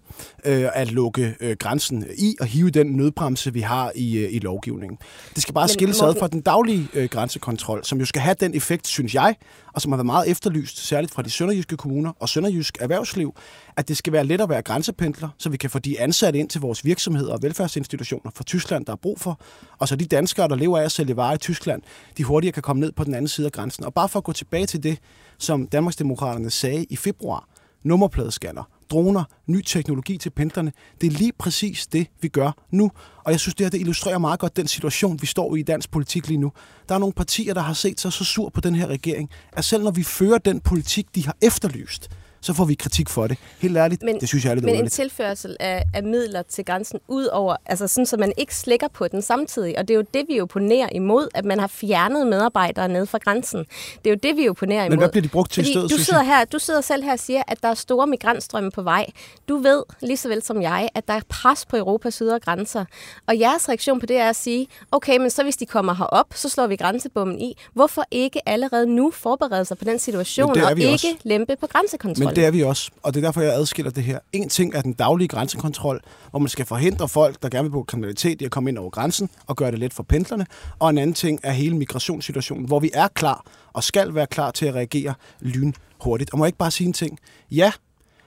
øh, at lukke øh, grænsen i og hive den nødbremse, vi har i, øh, i lovgivningen. Det skal bare skille sig ad fra den daglige øh, grænsekontrol, som jo skal have den effekt, synes jeg, og som har været meget efterlyst, særligt fra de sønderjyske kommuner og sønderjysk erhvervsliv, at det skal være let at være grænsependler, så vi kan få de ansatte ind til vores virksomheder og velfærdsinstitutioner fra Tyskland, der er brug for, og så de danskere, der lever af at sælge varer i Tyskland, de hurtigere kan komme ned på den anden side af grænsen. Og bare for at gå tilbage til det, som Danmarksdemokraterne sagde i februar, nummerpladescanner, droner, ny teknologi til pendlerne. Det er lige præcis det, vi gør nu. Og jeg synes, det her det illustrerer meget godt den situation, vi står i i dansk politik lige nu. Der er nogle partier, der har set sig så sur på den her regering, at selv når vi fører den politik, de har efterlyst, så får vi kritik for det. Helt ærligt, men, det synes jeg er lidt Men underligt. en tilførsel af, af midler til grænsen ud over, altså sådan, så man ikke slækker på den samtidig. Og det er jo det, vi opponerer imod, at man har fjernet medarbejdere ned fra grænsen. Det er jo det, vi opponerer imod. Men hvad bliver de brugt til Fordi i stedet, du sidder, her, du sidder selv her og siger, at der er store migrantstrømme på vej. Du ved, lige så vel som jeg, at der er pres på Europas ydre grænser. Og jeres reaktion på det er at sige, okay, men så hvis de kommer herop, så slår vi grænsebommen i. Hvorfor ikke allerede nu forberede sig på den situation, og ikke også. lempe på grænsekontrollen? Det er vi også, og det er derfor, jeg adskiller det her. En ting er den daglige grænsekontrol, hvor man skal forhindre folk, der gerne vil bruge kriminalitet, i at komme ind over grænsen og gøre det let for pendlerne. Og en anden ting er hele migrationssituationen, hvor vi er klar og skal være klar til at reagere lynhurtigt. Og må jeg ikke bare sige en ting? Ja,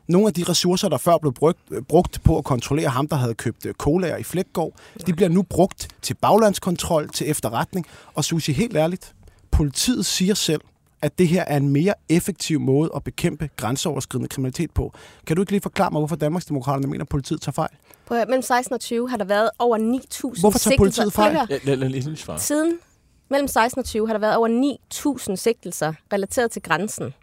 nogle af de ressourcer, der før blev brugt, brugt på at kontrollere ham, der havde købt øh, colaer i Flækgaard, de bliver nu brugt til baglandskontrol, til efterretning. Og Susie, helt ærligt, politiet siger selv, at det her er en mere effektiv måde at bekæmpe grænseoverskridende kriminalitet på. Kan du ikke lige forklare mig, hvorfor Danmarksdemokraterne mener, at politiet tager fejl? På, mellem 16 og 20 har der været over 9.000 Hvorfor tager politiet fejl? Lad, lad. Siden mellem 16 og 20 har der været over 9.000 sigtelser relateret til grænsen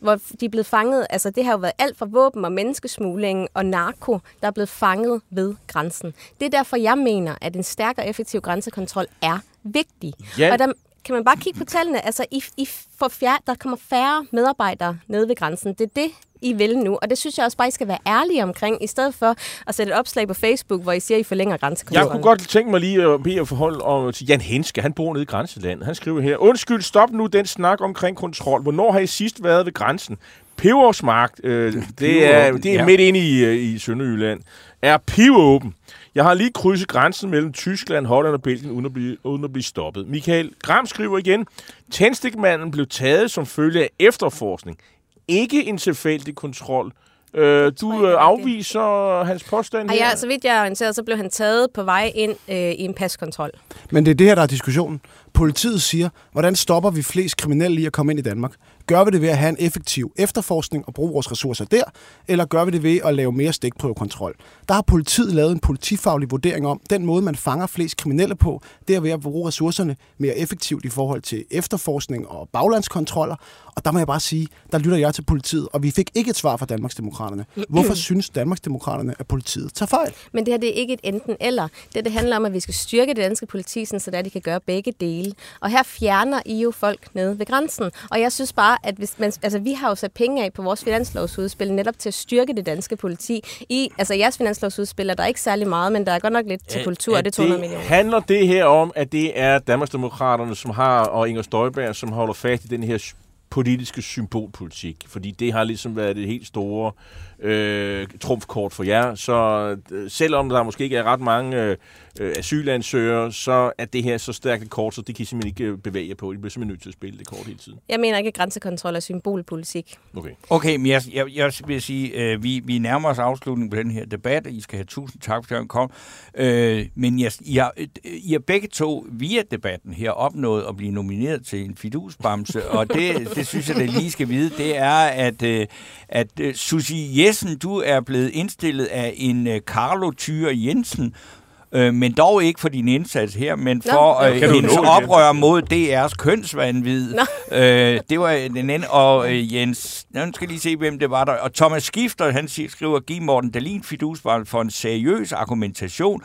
hvor de er blevet fanget, altså det har jo været alt fra våben og menneskesmugling og narko, der er blevet fanget ved grænsen. Det er derfor, jeg mener, at en stærk og effektiv grænsekontrol er vigtig. Ja. Og der, kan man bare kigge på tallene. Altså, I, I får fjer, der kommer færre medarbejdere nede ved grænsen. Det er det, I vil nu. Og det synes jeg også bare, I skal være ærlige omkring, i stedet for at sætte et opslag på Facebook, hvor I siger, at I forlænger grænsekontrollen. Jeg kunne godt tænke mig lige at bede at forholde til Jan Henske. Han bor nede i grænseland. Han skriver her, undskyld, stop nu den snak omkring kontrol. Hvornår har I sidst været ved grænsen? Pebersmarkt, øh, det er, det er ja. midt inde i, øh, i Sønderjylland, er pivåben. Jeg har lige krydset grænsen mellem Tyskland, Holland og Belgien uden at blive, uden at blive stoppet. Michael Gram skriver igen, tændstikmanden blev taget som følge af efterforskning. Ikke en tilfældig kontrol. Øh, du øh, afviser hans påstand her? Ja, så vidt jeg er orienteret, så blev han taget på vej ind øh, i en paskontrol. Men det er det her, der er diskussionen. Politiet siger, hvordan stopper vi flest kriminelle i at komme ind i Danmark? Gør vi det ved at have en effektiv efterforskning og bruge vores ressourcer der, eller gør vi det ved at lave mere stikprøvekontrol? Der har politiet lavet en politifaglig vurdering om, den måde, man fanger flest kriminelle på, det er ved at bruge ressourcerne mere effektivt i forhold til efterforskning og baglandskontroller. Og der må jeg bare sige, der lytter jeg til politiet, og vi fik ikke et svar fra Danmarksdemokraterne. Hvorfor synes Danmarksdemokraterne, at politiet tager fejl? Men det her det er ikke et enten eller. Det, det handler om, at vi skal styrke det danske politi, så de kan gøre begge dele. Og her fjerner I jo folk ned ved grænsen. Og jeg synes bare, at hvis man, altså, vi har jo sat penge af på vores finanslovsudspil netop til at styrke det danske politi. I, altså jeres finanslovsudspil er der ikke særlig meget, men der er godt nok lidt til kultur, det er 200 det, millioner. Handler det her om, at det er Danmarksdemokraterne, som har, og Inger Støjberg, som holder fast i den her politiske symbolpolitik, fordi det har ligesom været det helt store øh, trumfkort for jer. Så øh, selvom der måske ikke er ret mange øh, asylansøgere, så er det her så stærkt et kort, så det kan I simpelthen ikke øh, bevæge jer på. I bliver simpelthen nødt til at spille det kort hele tiden. Jeg mener ikke, at grænsekontrol er symbolpolitik. Okay, okay men jeg, jeg, jeg vil sige, øh, vi, vi nærmer os afslutningen på den her debat. I skal have tusind tak, for at I kom. Øh, men jeg, I, har, I har begge to via debatten her opnået at blive nomineret til en fidusbamse, og det, det det synes jeg, det lige skal vide, det er, at, øh, at øh, Susie Jessen, du er blevet indstillet af en øh, Carlo Thyre Jensen, øh, men dog ikke for din indsats her, men Nå. for øh, Kan hendes oprør mod DR's kønsvandvid. Nå. Øh, det var den anden, og øh, Jens, nu skal lige se, hvem det var der. Og Thomas Skifter, han siger- skriver, giv Morten Dalin fidusbarn for en seriøs argumentation,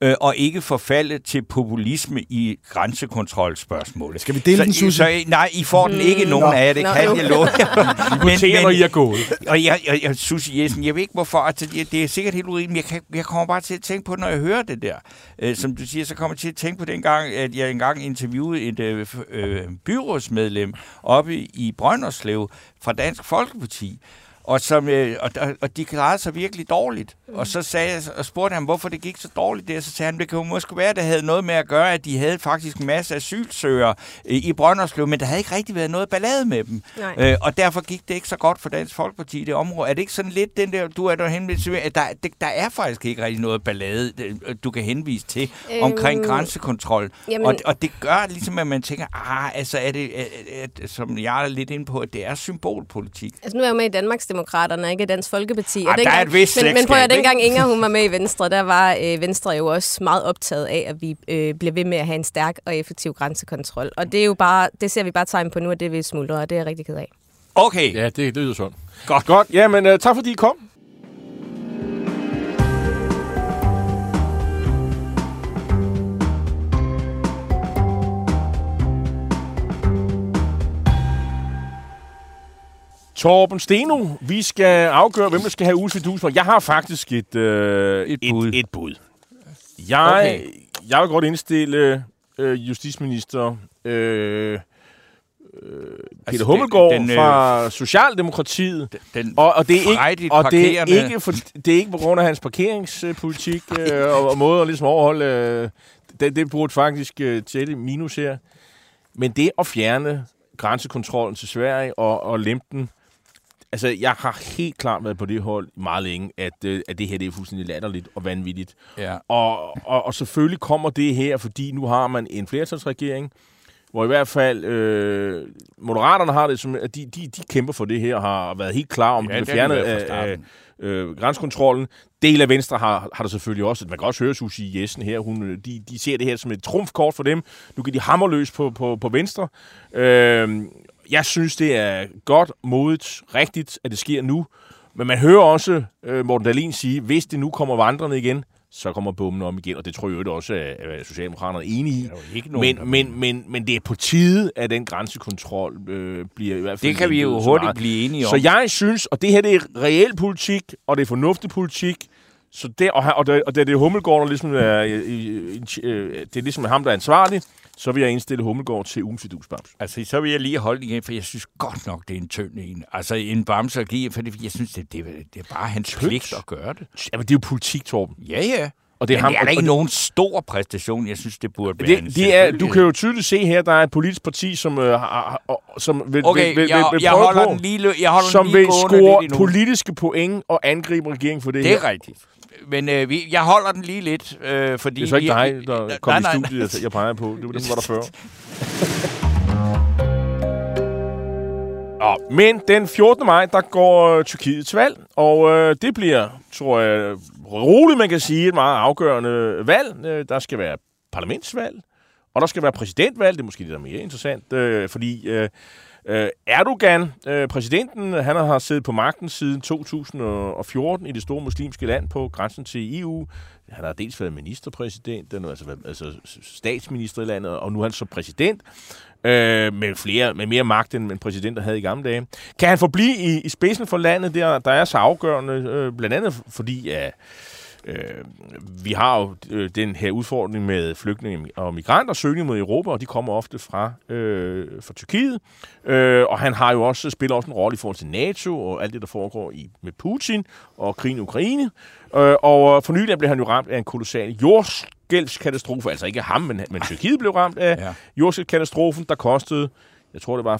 øh, og ikke forfalde til populisme i grænsekontrolspørgsmålet. Skal vi dele så, den, Susie? Så, nej, I får den ikke, nogen Nå. af jer, det Nå, kan jo. jeg love jer. men, Votere, når I er gået. og jeg, jeg, jeg Susie Jessen, jeg ved ikke hvorfor, altså, det, det er sikkert helt urimeligt, men jeg, kan, jeg kommer bare til at tænke på det, når jeg hører det der. Øh, som du siger, så kommer jeg til at tænke på den gang, at jeg engang interviewede et øh, øh, byrådsmedlem oppe i Brønderslev fra Dansk Folkeparti, og, som, øh, og, og- de klarede sig virkelig dårligt. Mm. Og så sagde jeg, og spurgte han, hvorfor det gik så dårligt der. Så sagde han, det kan jo måske være, at det havde noget med at gøre, at de havde faktisk en masse asylsøgere øh, i Brønderslev, men der havde ikke rigtig været noget ballade med dem. Nej. Øh, og derfor gik det ikke så godt for Dansk Folkeparti i det område. Er det ikke sådan lidt den der, du er der henvist til, at der, det, der er faktisk ikke rigtig noget ballade, øh, du kan henvise til øhm, omkring grænsekontrol. jamen- Og, og det gør ligesom, at man tænker, ah, altså er det, at, at, som jeg er lidt inde på, at det er symbolpolitik. Altså nu er jeg med i Danmarksdemokraterne, ikke Dansk Folkeparti. Ah, der er et vist men, men prøv at dengang Inger hun var med i Venstre, der var øh, Venstre jo også meget optaget af, at vi øh, bliver ved med at have en stærk og effektiv grænsekontrol. Og det er jo bare, det ser vi bare tegn på nu, at det vil smuldre, og det er jeg rigtig ked af. Okay, Ja, det, det lyder sådan. Godt. Godt. Jamen, uh, tak fordi I kom. Torben Steno, vi skal afgøre, hvem der skal have vidus. Jeg har faktisk et, øh, Et bud. Et, et bud. Jeg, Okay. jeg vil godt indstille øh, justitsminister øh, øh, Peter Altså, Hummelgaard den- den, øh, fra Socialdemokratiet. den Og, og, det er ikke, og det er ikke, for, det er ikke på grund af hans parkeringspolitik øh, og, og måde at ligesom overholde... Øh, det, det burde faktisk øh, tælle minus her. Men det at fjerne grænsekontrollen til Sverige og, og lempe den... Altså, jeg har helt klart været på det hold meget længe, at, øh, at det her det er fuldstændig latterligt og vanvittigt. Ja. Og, og, og selvfølgelig kommer det her, fordi nu har man en flertalsregering, hvor i hvert fald øh, Moderaterne har det som, at de, de, de kæmper for det her, og har været helt klar om, Ja, de fjernet af, af starten. øh, grænsekontrollen. Del af Venstre har, har der selvfølgelig også. Man kan også høre Susie Jessen her. Hun, øh, de, de ser det her som et trumfkort for dem. Nu kan de hammer løs på, på, på Venstre. Øh, jeg synes, det er godt, modigt, rigtigt, at det sker nu. Men man hører også øh, Morten Dahlin sige, hvis det nu kommer vandrende igen, så kommer bomben om igen, og det tror jeg jo også, at at Socialdemokraterne er enige i. Er ikke nogen, Men, men, men, men det er på tide, at den grænsekontrol øh, bliver i hvert fald... Det kan vi jo hurtigt meget. blive enige om. Så jeg synes, og det her det er reel politik, og det er fornuftig politik, så det, og, og, det, og det, det er Hummelgaard, der ligesom er, i- i- øh, det er ligesom ham, der er ansvarlig, så vil jeg indstille Hummelgaard til ugen. Altså, så vil jeg lige holde igen, for jeg synes godt nok, det er en tynd en. Altså, en bamse at give, for det, jeg synes, det, det, det er bare hans Tyndt? pligt at gøre det. Jamen, det er jo politik, Torben. Ja, ja. Og det er Men ham, det er da ikke og- nogen stor præstation. Jeg synes, det burde være en Det, det er, du kan jo tydeligt se her, der er et politisk parti, som, øh, har, som vil, Okay, vil, vil, jeg, vil jeg holder på, den lige, jeg holder som den lige vil score politiske point og angribe regeringen for det, Det her. er rigtigt. Men øh, vi, jeg holder den lige lidt, øh, fordi... Det er så ikke vi- dig, der Nej, kom i nej, studiet, jeg, jeg peger på. Det var dem, der var der før. Nå, men den 14. maj, der går øh, Tyrkiet til valg, og øh, det bliver, tror jeg, roligt man kan sige, et meget afgørende valg. Øh, der skal være parlamentsvalg, og der skal være præsidentvalg. Det er måske er mere interessant, øh, fordi øh, øh, Erdogan, øh, præsidenten, han har siddet på magten siden 2014 i det store muslimske land på grænsen til EU. Han har dels været ministerpræsident, den altså, været, altså statsminister i landet, og nu er han så præsident øh, med, flere, med mere magt, end en præsident der havde i gamle dage. Kan han forblive i, i spidsen for landet, der, der er så afgørende, øh, blandt andet fordi, at øh, vi har jo øh, den her udfordring med flygtninge og migranter, søgning mod Europa, og de kommer ofte fra, øh, fra Tyrkiet. Øh, og han har jo også spiller også en rolle i forhold til NATO og alt det, der foregår i, med Putin og krigen i Ukraine. Øh, og for nylig blev han jo ramt af en kolossal jordskælvskatastrofe, altså ikke ham, men, men Tyrkiet blev ramt af Ja. jordskælvkatastrofen, der kostede, jeg tror det var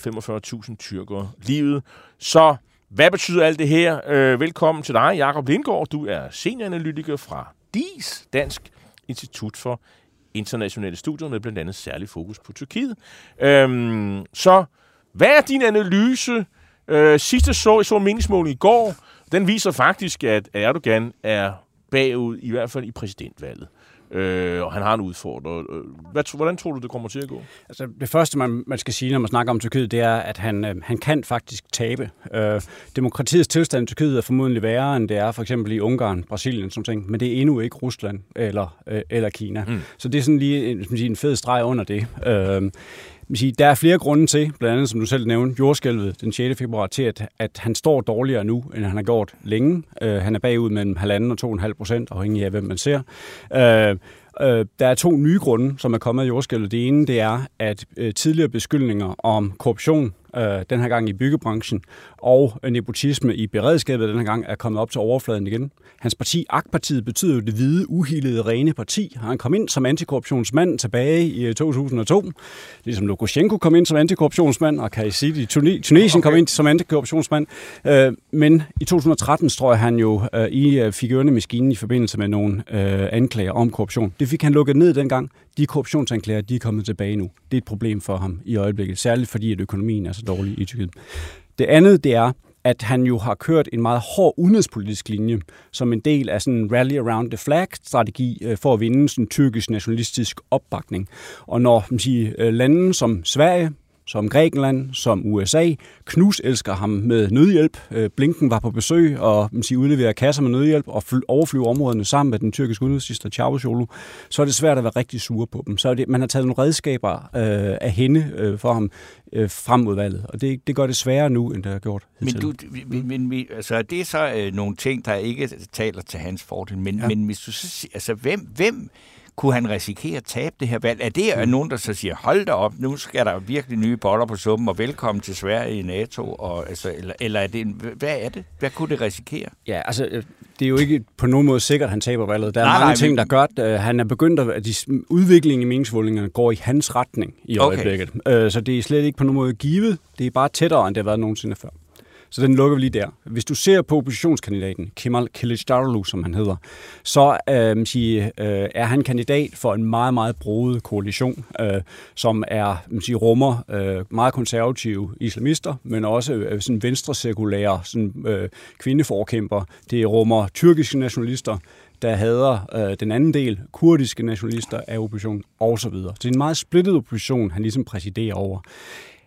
45.000 tyrkere livet. Så hvad betyder alt det her? Øh, velkommen til dig, Jakob Lindgaard. Du er senioranalytiker fra DIS, Dansk Institut for Internationale Studier, med blandt andet særlig fokus på Tyrkiet. Øhm, så Hvad er din analyse? Øh, sidste så, jeg så en meningsmåling i går, den viser faktisk, at Erdogan er bagud, i hvert fald i præsidentvalget. Øh, og han har en udfordrer. Øh, hvad, hvordan tror du, det kommer til at gå? Altså, det første, man, man skal sige, når man snakker om Tyrkiet, det er, at han, øh, han kan faktisk tabe. Øh, demokratiets tilstand i Tyrkiet er formodentlig værre, end det er for eksempel i Ungarn, Brasilien, som ting, men det er endnu ikke Rusland eller, øh, eller Kina. Mm. Så det er sådan lige en, en fed streg under det. Øh, der er flere grunde til, blandt andet som du selv nævnte, jordskælvet den 6. februar, til at, at han står dårligere nu, end han har gjort længe. Uh, han er bagud mellem 1,5 og 2,5 procent, afhængig af hvem man ser. Uh, der er to nye grunde, som er kommet af jordskælvet. Det ene det er, at tidligere beskyldninger om korruption øh, den her gang i byggebranchen, og nepotisme i beredskabet den her gang er kommet op til overfladen igen. Hans parti, AK-partiet, betyder jo det hvide, uhildede, rene parti. Han kom ind som antikorruptionsmand tilbage i 2002. Øh, ligesom Lukashenko kom ind som antikorruptionsmand, og Kajsid i Tunesien okay. kom ind som antikorruptionsmand. Øh, men i 2013 tror jeg, han jo øh, i fik ørne maskinen i forbindelse med nogle anklager om korruption. Det fik han lukket ned dengang. De korruptionsanklager, de er kommet tilbage nu. Det er et problem for ham i øjeblikket, særligt fordi, at økonomien er så dårlig i Tyrkiet. Det andet, det er, at han jo har kørt en meget hård udenrigspolitisk linje, som en del af sådan en rally around the flag-strategi øh, for at vinde sådan en tyrkisk nationalistisk opbakning. Og når man siger, øh, lande som Sverige, som Grækenland, som USA. Knus elsker ham med nødhjælp. Øh, Blinken var på besøg og man siger, udleverer kasser med nødhjælp og overflyve områderne sammen med den tyrkiske udenrigsminister Çavuşoğlu. Så er det svært at være rigtig sur på dem. Så er det, man har taget nogle redskaber øh, af hende øh, for ham øh, frem mod valget. Og det, det gør det sværere nu, end det har gjort hidtil. Men, du, men, men altså, det er så øh, nogle ting, der ikke taler til hans fordel. Men, ja. men hvis du så, altså, hvem, hvem kunne han risikere at tabe det her valg? Er det mm. nogen, der så siger, hold da op, nu skal der virkelig nye boller på suppen, og velkommen til Sverige i NATO? Og, altså, eller, eller er det en, hvad er det? Hvad kunne det risikere? Ja, altså, øh, det er jo ikke på nogen måde sikkert, at han taber valget. Der er nej, mange nej, ting, der gør, at uh, han er begyndt at, de, udviklingen i meningsmålingerne går i hans retning i øjeblikket. Okay. Uh, så det er slet ikke på nogen måde givet. Det er bare tættere, end det har været nogensinde før. Så den lukker vi lige der. Hvis du ser på oppositionskandidaten, Kemal Kılıçdaroğlu, som han hedder, så øh, sige, øh, er han kandidat for en meget, meget broet koalition, øh, som er, sige, rummer øh, meget konservative islamister, men også øh, øh sådan venstresekulære sådan, øh, kvindeforkæmper. Det rummer tyrkiske nationalister, der hader øh, den anden del, kurdiske nationalister af oppositionen osv. Så det er en meget splittet opposition, han ligesom præsiderer over.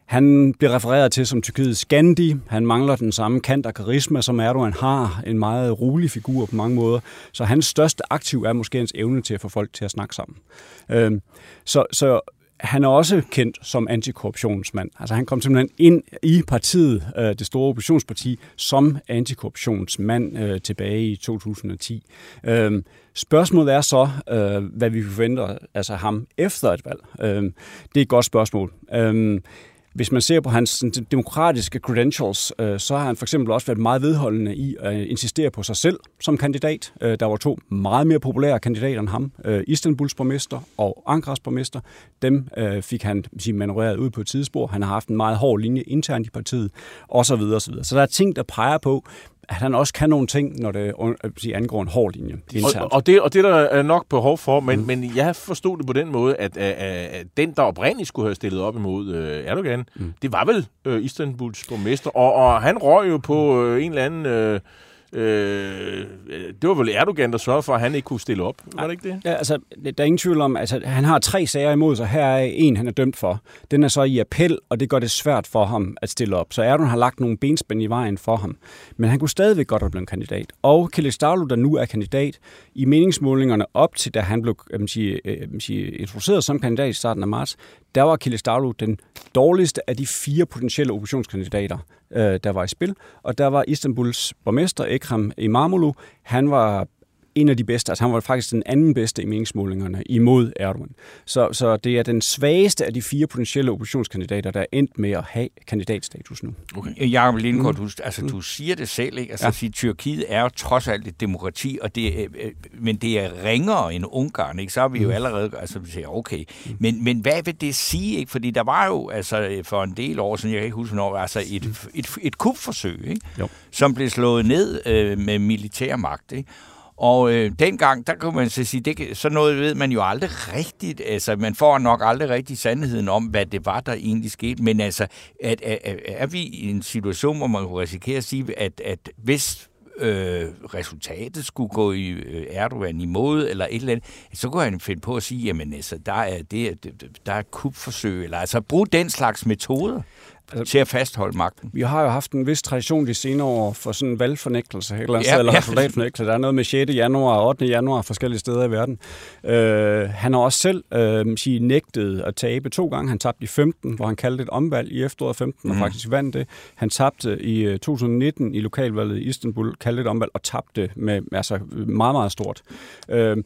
Han bliver refereret til som Tyrkiets Gandhi. Han mangler den samme kant og karisma, som Erdogan har. En meget rolig figur på mange måder. Så hans største aktiv er måske hans evne til at få folk til at snakke sammen. Øhm, så, så han er også kendt som antikorruptionsmand. Altså han kom simpelthen ind i partiet, øh, det store oppositionsparti, som antikorruptionsmand øh, tilbage i 2010. Øhm, spørgsmålet er så, øh, hvad vi forventer altså ham efter et valg. Øhm, det er et godt spørgsmål. Øhm, hvis man ser på hans demokratiske credentials, øh, så har han for eksempel også været meget vedholdende i at øh, insistere på sig selv som kandidat. Øh, der var to meget mere populære kandidater end ham. Øh, Istanbuls borgmester og Ankaras borgmester. Dem øh, fik han sige, manøvreret ud på et tidsspor. Han har haft en meget hård linje internt i partiet, osv. osv. Så der er ting, der peger på, at han også kan nogle ting, når det øh, angår en hård linje Og, og, det, og det der er nok behov for, men, mm. men jeg forstod det på den måde, at, at, at den, der oprindeligt skulle have stillet op imod uh, Erdogan, mm. det var vel uh, Istanbuls borgmester, og, og han røg jo på uh, en eller anden... Uh, Øh, det var vel Erdogan, der sørgede for, at han ikke kunne stille op. Var det ikke det? Ja, altså, der er ingen tvivl om, altså, han har tre sager imod sig. Her er en, han er dømt for. Den er så i appel, og det gør det svært for ham at stille op. Så Erdogan har lagt nogle benspænd i vejen for ham. Men han kunne stadigvæk godt have blevet kandidat. Og Kılıçdaroğlu, der nu er kandidat, i meningsmålingerne op til, da han blev jeg sige, jeg sige, introduceret som kandidat i starten af marts, der var Kılıçdaroğlu den dårligste af de fire potentielle oppositionskandidater øh, der var i spil. Og der var Istanbuls borgmester, Ekrem Imamoglu, han var en af de bedste. Altså han var faktisk den anden bedste i meningsmålingerne imod Erdogan. Så, så det er den svageste af de fire potentielle oppositionskandidater, der er endt med at have kandidatstatus nu. Okay. Jacob Lindgaard, mm. du, altså, du siger det selv, ikke? Altså, ja. sige, Tyrkiet er jo trods alt et demokrati, og det er, øh, men det er ringere end Ungarn, ikke? Så har vi jo mm. allerede, altså vi siger, okay. Mm. Men, men hvad vil det sige, ikke? Fordi der var jo, altså for en del år siden, jeg kan ikke huske, hvornår, altså et, et, et, et kupforsøg, ikke? Jo. Som blev slået ned øh, med militær magt, ikke? Og øh, dengang, der kunne man så sige, det, så noget ved man jo aldrig rigtigt. Altså, man får nok aldrig rigtig sandheden om, hvad det var, der egentlig skete. Men altså, at, at, at, er vi i en situation, hvor man kunne risikere at sige, at, at hvis øh, resultatet skulle gå i øh, Erdogan imod, eller et eller andet, så kunne han finde på at sige, jamen altså, der er, det, der er kupforsøg, eller altså brug den slags metoder altså, til at fastholde magten. Vi har jo haft en vis tradition de senere år for sådan en valgfornægtelse, eller, ja, eller ja. soldatfornægtelse. Der er noget med 6. januar og 8. januar forskellige steder i verden. Øh, han har også selv øh, sige, nægtet at tabe to gange. Han tabte i 15, hvor han kaldte et omvalg i efteråret 15, mm. og mhm. faktisk vandt det. Han tabte i 2019 øh, i lokalvalget i Istanbul, kaldte et omvalg og tabte med altså, meget, meget stort. Øh,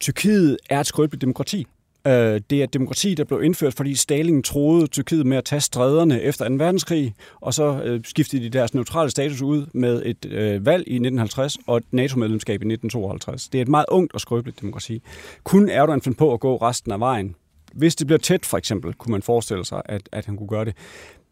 Tyrkiet er et skrøbeligt demokrati. Øh, det er demokrati, der blev indført, fordi Stalin troede Tyrkiet med at tage stræderne efter 2. verdenskrig, og så øh, skiftede de deres neutrale status ud med et øh, valg i 1950 og et NATO-medlemskab i 1952. Det er et meget ungt og skrøbeligt demokrati. Kun Erdogan finde på at gå resten af vejen. Hvis det bliver tæt, for eksempel, kunne man forestille sig, at, at han kunne gøre det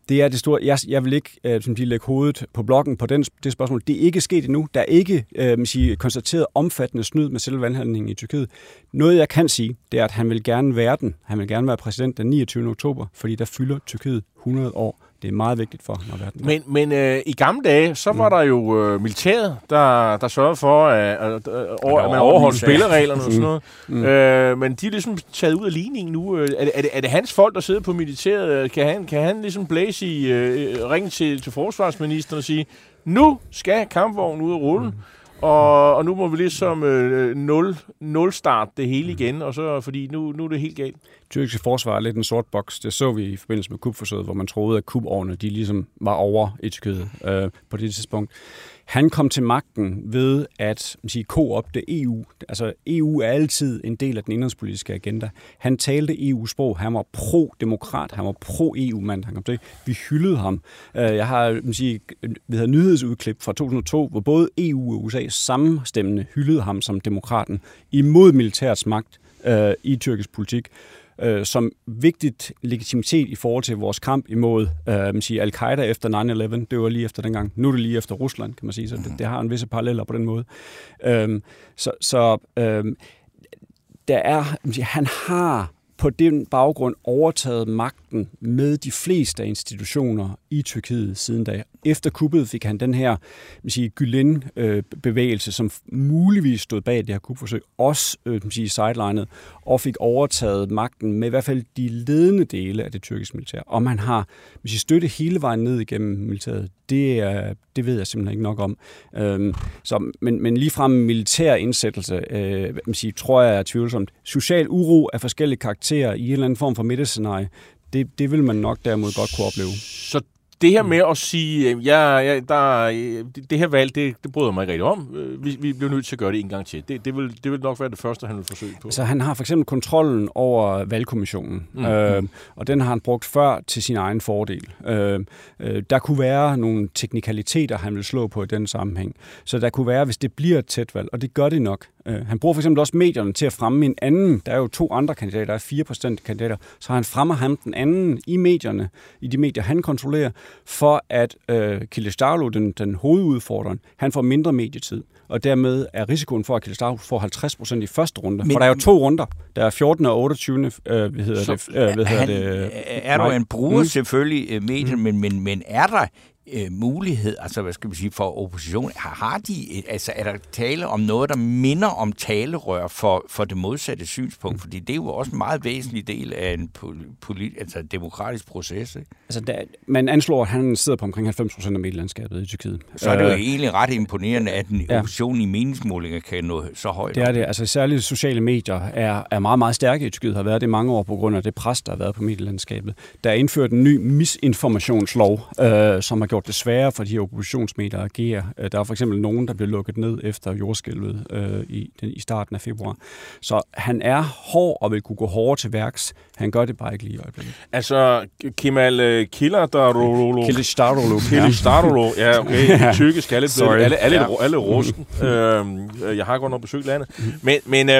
det er det store. Jeg, jeg vil ikke øh, som de lægge hovedet på blokken på den, det spørgsmål. Det er ikke sket endnu. Der er ikke øh, sige, konstateret omfattende snyd med selve valghandlingen i Tyrkiet. Noget, jeg kan sige, det er, at han vil gerne være den. Han vil gerne være præsident den 29. oktober, fordi der fylder Tyrkiet 100 år det er meget vigtigt for ham at være den. Men, men øh, i gamle dage, så var mm. der jo øh, militæret, der, der sørgede for, at, at, at, at man overholdt spillereglerne og sådan noget. Mm. Mm. Øh, men de er ligesom taget ud af ligningen nu. Øh, er det, er, det, er det hans folk, der sidder på militæret? Kan han, kan han ligesom blæse i, øh, ringe til, til forsvarsministeren og sige, nu skal kampvognen ud og rulle? Mm. Og, og nu må vi ligesom øh, nul, nul start det hele igen, og så, fordi nu, nu er det helt galt. Tyrkiske forsvar er lidt en sort boks. Det så vi i forbindelse med kubforsøget, hvor man troede, at kubårene de ligesom var over i Tyrkiet øh, på det tidspunkt. Han kom til magten ved at sige, koopte EU. Altså EU er altid en del af den indrigspolitiske agenda. Han talte EU-sprog. Han var pro-demokrat. Han var pro-EU-mand. Han kom til. Vi hyldede ham. Øh, jeg har sige, vi havde nyhedsudklip fra 2002, hvor både EU og USA sammenstemmende hyldede ham som demokraten imod militærets magt øh, i tyrkisk politik øh, som vigtigt legitimitet i forhold til vores kamp imod øh, man siger, al-Qaida efter 9-11. Det var lige efter dengang. Nu er det lige efter Rusland, kan man sige. Så det, det har en visse paralleller på den måde. Øh, så så øh, der er, siger, han har på den baggrund overtaget magten med de fleste af institutioner i Tyrkiet siden da. Efter kuppet fik han den her sige, Gülen-bevægelse, øh, som muligvis stod bag det her kupforsøg, også øh, man sige, sidelinet, og fik overtaget magten med i hvert fald de ledende dele af det tyrkiske militær. Og man har sige, støtte hele vejen ned igennem militæret, det, er, det ved jeg simpelthen ikke nok om. Øhm, så, men, men ligefrem militær indsættelse, øh, sige, tror jeg er tvivlsomt. Social uro af forskellige karakterer i en eller anden form for midtescenarie, det, det vil man nok derimod godt kunne opleve. Så det her med at sige, ja, ja, der, det her valg, det, det bryder mig ikke rigtig om. Øh, vi, vi bliver nødt til at gøre det en gang til. Det, det, vil, det vil nok være det første, han vil forsøge på. Så han har for eksempel kontrollen over valgkommissionen, mm. øh, og den har han brugt før til sin egen fordel. Øh, øh, der kunne være nogle teknikaliteter, han vil slå på i den sammenhæng. Så der kunne være, hvis det bliver et tæt valg, og det gør det nok, Øh, han bruger for eksempel også medierne til at fremme en anden. Der er jo to andre kandidater, der er fire procent kandidater. Så han fremmer ham den anden i medierne, i de medier, han kontrollerer, for at øh, Kılıçdaroğlu, den, den hovedudfordreren, han får mindre medietid. Og dermed er risikoen for, at Kılıçdaroğlu får 50 procent i første runde. Men, for der er jo to runder. Der er 14. og 28. Øh, hvad hedder det? Øh, hvad hedder det? Er der en bruger mm. selvfølgelig øh, medier, mm. men, men, men er der øh, mulighed, altså hvad skal vi sige, for opposition, har, har de, altså er der tale om noget, der minder om talerør for, for det modsatte synspunkt? Fordi det er jo også en meget væsentlig del af en polit, altså demokratisk proces. Ikke? Altså der, man anslår, at han sidder på omkring 90 procent af medielandskabet i Tyrkiet. Så er det jo øh, egentlig ret imponerende, at en opposition ja. i meningsmålinger kan nå så højt. Det er det. Altså særligt sociale medier er, er meget, meget stærke i Tyrkiet, har været det mange år på grund af det pres, der har været på medielandskabet. Der er indført en ny misinformationslov, øh, som har gjort det sværere for de her oppositionsmedier at agere. Øh, der er for eksempel nogen, der blev lukket ned efter jordskælvet øh, i, i starten af februar. Så han er hård og vil kunne gå hårdere til værks. Han gør det bare ikke lige i øjeblikket. Altså, Kemal uh, Kılıçdaroğlu. Kılıçdaroğlu. Kılıçdaroğlu, ja, okay. Tyrkisk, alle, alle, alle, alle, alle rusten. uh, jeg har godt nok besøgt landet. Men, men uh,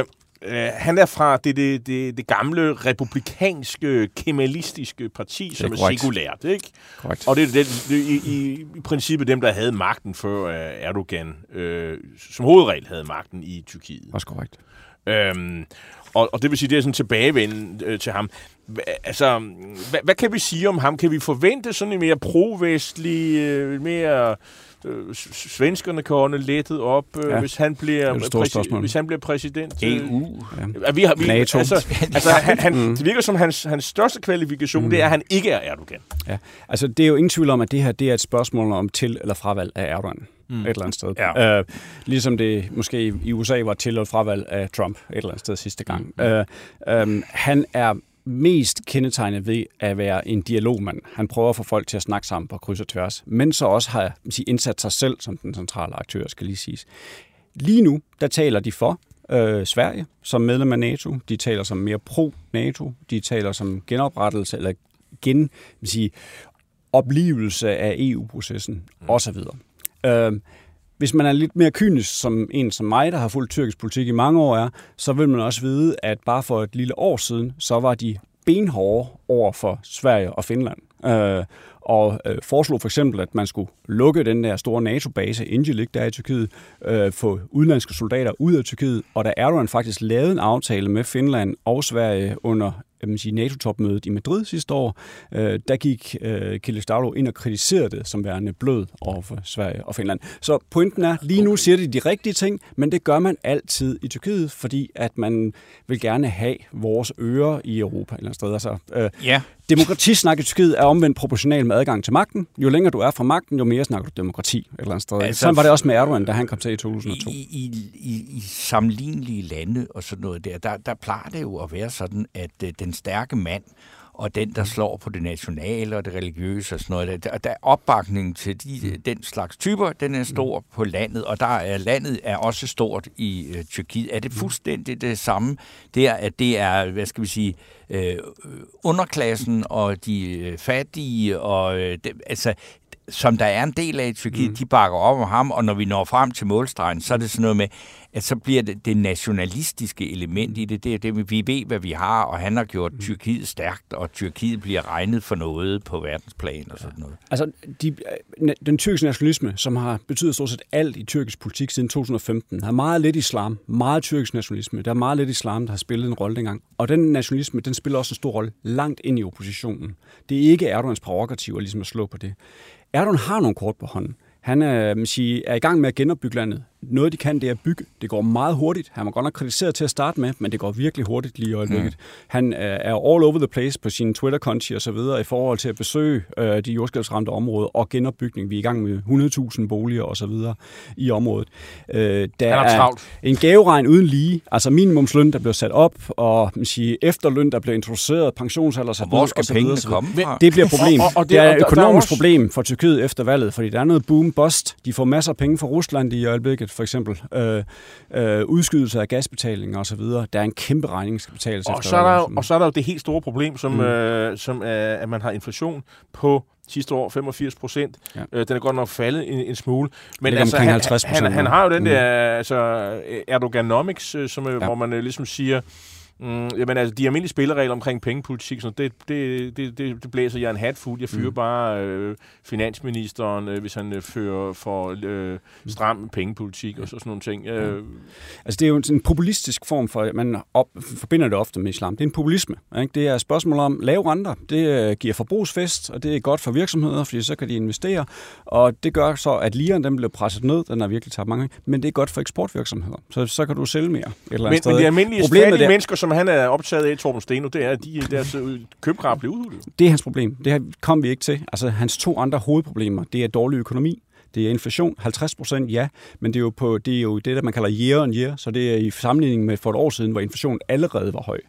øh, han er fra det, det, det, det gamle republikanske, kemalistiske parti, som er, korrekt. sekulært, ikke? Korrekt. Og det er det, det, i, i, i princippet dem, der havde magten før øh, Erdogan, øh, som hovedregel havde magten i Tyrkiet. Også korrekt. Øhm, og, og det vil sige, det er sådan tilbagevend øh, til ham. Hva, altså, hvad, hvad kan vi sige om ham? Kan vi forvente sådan en mere pro-vestlig, øh, mere øh, svenskerne kan ånde lettet op, øh, Ja, hvis, han bliver, er præsi- hvis han bliver præsident? øh, EU. Ja, vi har, vi, NATO. Altså, altså han, han, mm. det virker som hans, hans største kvalifikation, mm. det er, at han ikke er Erdogan. Ja, altså det er jo ingen tvivl om, at det her det er et spørgsmål om til- eller fravalg af Erdogan mm. et eller andet sted. Ja. Øh, ligesom det måske i USA var til- eller fravalg af Trump et eller andet sted sidste gang. Mm. Øh, øh, han er mest kendetegnet ved at være en dialogmand. Han prøver at få folk til at snakke sammen på kryds og tværs, men så også har sige, indsat sig selv som den centrale aktør, skal lige siges. Lige nu, der taler de for øh, Sverige som medlem af NATO. De taler som mere pro-NATO. De taler som genoprettelse eller gen, sige, oplevelse af EU-processen mm. osv. Øh, hvis man er lidt mere kynisk som en som mig, der har fulgt tyrkisk politik i mange år, er, så vil man også vide, at bare for et lille år siden, så var de benhårde over for Sverige og Finland. Øh, og øh, foreslog for eksempel, at man skulle lukke den der store NATO-base, Incirlik, der er i Tyrkiet, øh, få udenlandske soldater ud af Tyrkiet, og da Erdogan faktisk lavede en aftale med Finland og Sverige under vil sige, NATO-topmødet i Madrid sidste år, øh, der gik øh, Kılıçdaroğlu ind og kritiserede det som værende blød over for Sverige og Finland. Så pointen er, lige nu siger de de rigtige ting, men det gør man altid i Tyrkiet, fordi at man vil gerne have vores ører i Europa eller sted. Altså, øh, Ja. Demokratisnak i Tyrkiet er omvendt proportional med adgang til magten. Jo længere du er fra magten, jo mere snakker du demokrati et eller andet sted. Altså, Sådan var det også med Erdogan, da han kom til i 2002. I, i, i, I sammenlignelige lande og sådan noget der, der, der plejer det jo at være sådan, at øh, den stærke mand og den, der slår på det nationale og det religiøse og sådan noget, der, der er opbakningen til de, den slags typer, den er stor på landet, og der er landet er også stort i øh, Tyrkiet. Er det fuldstændig det samme der, at det er, hvad skal vi sige, øh, underklassen og de øh, fattige, og øh, det, altså som der er en del af i Tyrkiet, mm. de bakker op om ham, og når vi når frem til målstregen, så er det sådan noget med, at så bliver det, det nationalistiske element i det, det er det, vi ved, hvad vi har, og han har gjort Tyrkiet stærkt, og Tyrkiet bliver regnet for noget på verdensplan og sådan noget. Altså, de, den tyrkiske nationalisme, som har betydet stort set alt i tyrkisk politik siden 2015, har meget lidt islam, meget tyrkisk nationalisme. Der er meget lidt islam, der har spillet en rolle dengang. Og den nationalisme, den spiller også en stor rolle langt ind i oppositionen. Det er ikke Erdogans prerogativ at, ligesom at slå på det. Erdogan har nogle kort på hånden. Han er, man sige, er i gang med at genopbygge landet. Noget, de kan, det er at bygge. Det går meget hurtigt. Han var godt nok kritiseret til at starte med, men det går virkelig hurtigt lige i øjeblikket. Mm. Han øh, er all over the place på sine Twitter-konti og så videre i forhold til at besøge øh, de jordskælvsramte områder og genopbygning. Vi er i gang med 100.000 boliger og så videre i området. Øh, der Han er travlt. en gaveregn uden lige, altså minimumsløn, der blev sat op, og man siger, efterløn, der blev introduceret, pensionsalder så Og hvor videre, skal så videre, pengene så videre. komme fra? Det bliver et problem. Og- og- og det, det- er et der- der er økonomisk også- problem for Tyrkiet efter valget, fordi der er noget boom-bust. De får masser af penge fra Rusland i øjeblikket, for eksempel. Øh, øh, udskydelse af gasbetalinger osv. Der er en kæmpe regning, der skal betales Og efter så, er der, jo- og så er der jo det helt store problem, som, Mm. mm. øh, som er, at man har inflation på sidste år 85 procent. Ja. Øh, den er godt nok faldet en, en smule. Men altså, han, 50 han, han, han har jo den Mm. der altså, Erdoganomics, øh, som, ja. Ja. hvor man øh, ligesom siger, Mm, jamen altså, de almindelige spilleregler omkring pengepolitik, så det, det, det, det, det blæser jeg en hat fuld. Jeg fyrer mm. bare øh, finansministeren, øh, hvis han øh, fører for øh, stram pengepolitik og så, sådan nogle ting. Øh, Altså, det er jo en sådan populistisk form for, man op, forbinder det ofte med islam. Det er en populisme. Ikke? Det er et spørgsmål om lave renter. Det øh, giver forbrugsfest, og det er godt for virksomheder, fordi så kan de investere. Og det gør så, at liren den bliver presset ned. Den har virkelig tabt mange. Men det er godt for eksportvirksomheder. Så, så kan du sælge mere. Et eller andet men, sted. men de almindelige Problemet fattige der- mennesker, som han er optaget af, Torben Steno, det er, at de, deres øh, købekraft bliver udhulet. Det er hans problem. Det her kom vi ikke til. Altså, hans to andre hovedproblemer, det er dårlig økonomi. Det er inflation, 50 procent, ja, men det er, jo på, det er jo det, der man kalder year on year, så det er i sammenligning med for et år siden, hvor inflationen allerede var høj.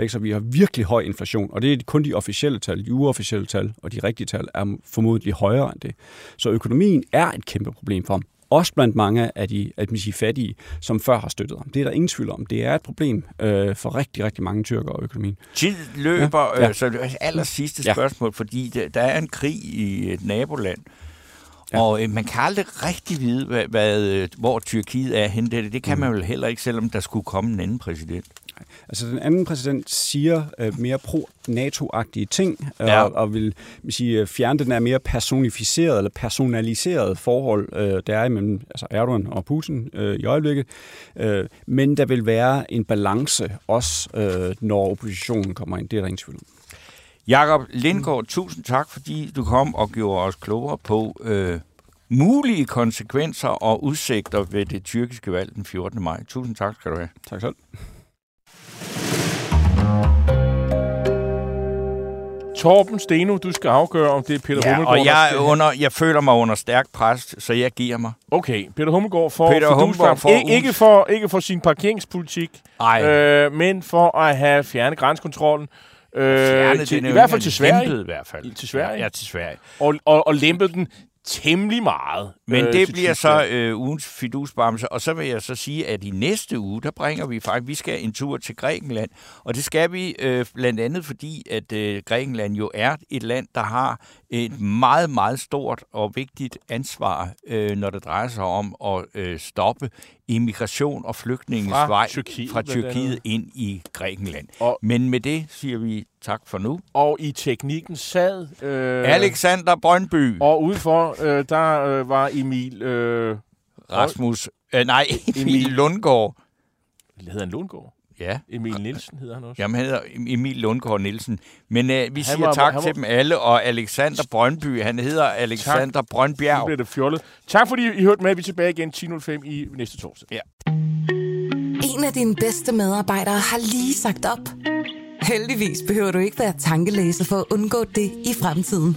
Ikke? Så vi har virkelig høj inflation, og det er kun de officielle tal, de uofficielle tal, og de rigtige tal er formodentlig højere end det. Så økonomien er et kæmpe problem for ham. Også blandt mange af de at man siger, fattige, som før har støttet ham. Det er der ingen tvivl om. Det er et problem øh, for rigtig, rigtig mange tyrker og økonomien. Tid løber, ja. Ja. Øh, så det er aller sidste Ja. spørgsmål, fordi der, der er en krig i et naboland, ja. og øh, man kan aldrig rigtig vide, hvad, hvad, øh, hvor Tyrkiet er henne. Det, det kan man vel heller ikke, selvom der skulle komme en anden præsident. Altså den anden præsident siger øh, mere pro-NATO-agtige ting, øh, Ja. og, og vil sige, øh, fjerne den her mere personificerede eller personaliserede forhold, øh, der er imellem altså Erdogan og Putin øh, i øjeblikket. Øh, men der vil være en balance også, øh, når oppositionen kommer ind. Det er der ingen tvivl om. Jakob Lindgaard, tusind tak, fordi du kom og gjorde os klogere på øh, mulige konsekvenser og udsigter ved det tyrkiske valg den 14. maj. Tusind tak skal du have. Tak selv. Torben Steno, du skal afgøre, om det er Peter Ja, Hummelgaard, og jeg, er under, jeg føler mig under stærk pres, så jeg giver mig. Okay, Peter Hummelgaard får Peter for Hummelgaard får ikke, ikke, for, ikke for sin parkeringspolitik, Ej, øh, men for at have fjernet grænsekontrollen. Øh, til, I hvert fald til Sverige. lempet i hvert fald. Til Sverige? Ja, til Sverige. Og, og, og lempet den temmelig meget. Men øh, det bliver så øh, ugens fidusbamse, og så vil jeg så sige, at i næste uge, der bringer vi faktisk, vi skal en tur til Grækenland, og det skal vi øh, blandt andet fordi, at øh, Grækenland jo er et land, der har et meget, meget stort og vigtigt ansvar, øh, når det drejer sig om at øh, stoppe immigration og flygtninges Fra vej Tyrkiet, fra. Tyrkiet ind i Grækenland. Og- Men med det siger vi tak for nu. Og i teknikken sad... Øh, Alexander Brøndby, Og udenfor, øh, der øh, var Emil... Øh, Rasmus, øh, nej, Emil. Lundgaard. hvad hedder han Lundgaard? Ja. Emil Nielsen hedder han også. Jamen, han hedder Emil Lundgaard Nielsen. Men øh, vi Han siger var- tak han til var- dem alle, og Alexander Brøndby, han hedder Alexander Nu Brøndbjerg. bliver det fjollet. Tak fordi I hørte med. Vi er tilbage igen 10.05 i næste torsdag. En af dine bedste medarbejdere har lige sagt op. Heldigvis behøver du ikke være tankelæser for at undgå det i fremtiden.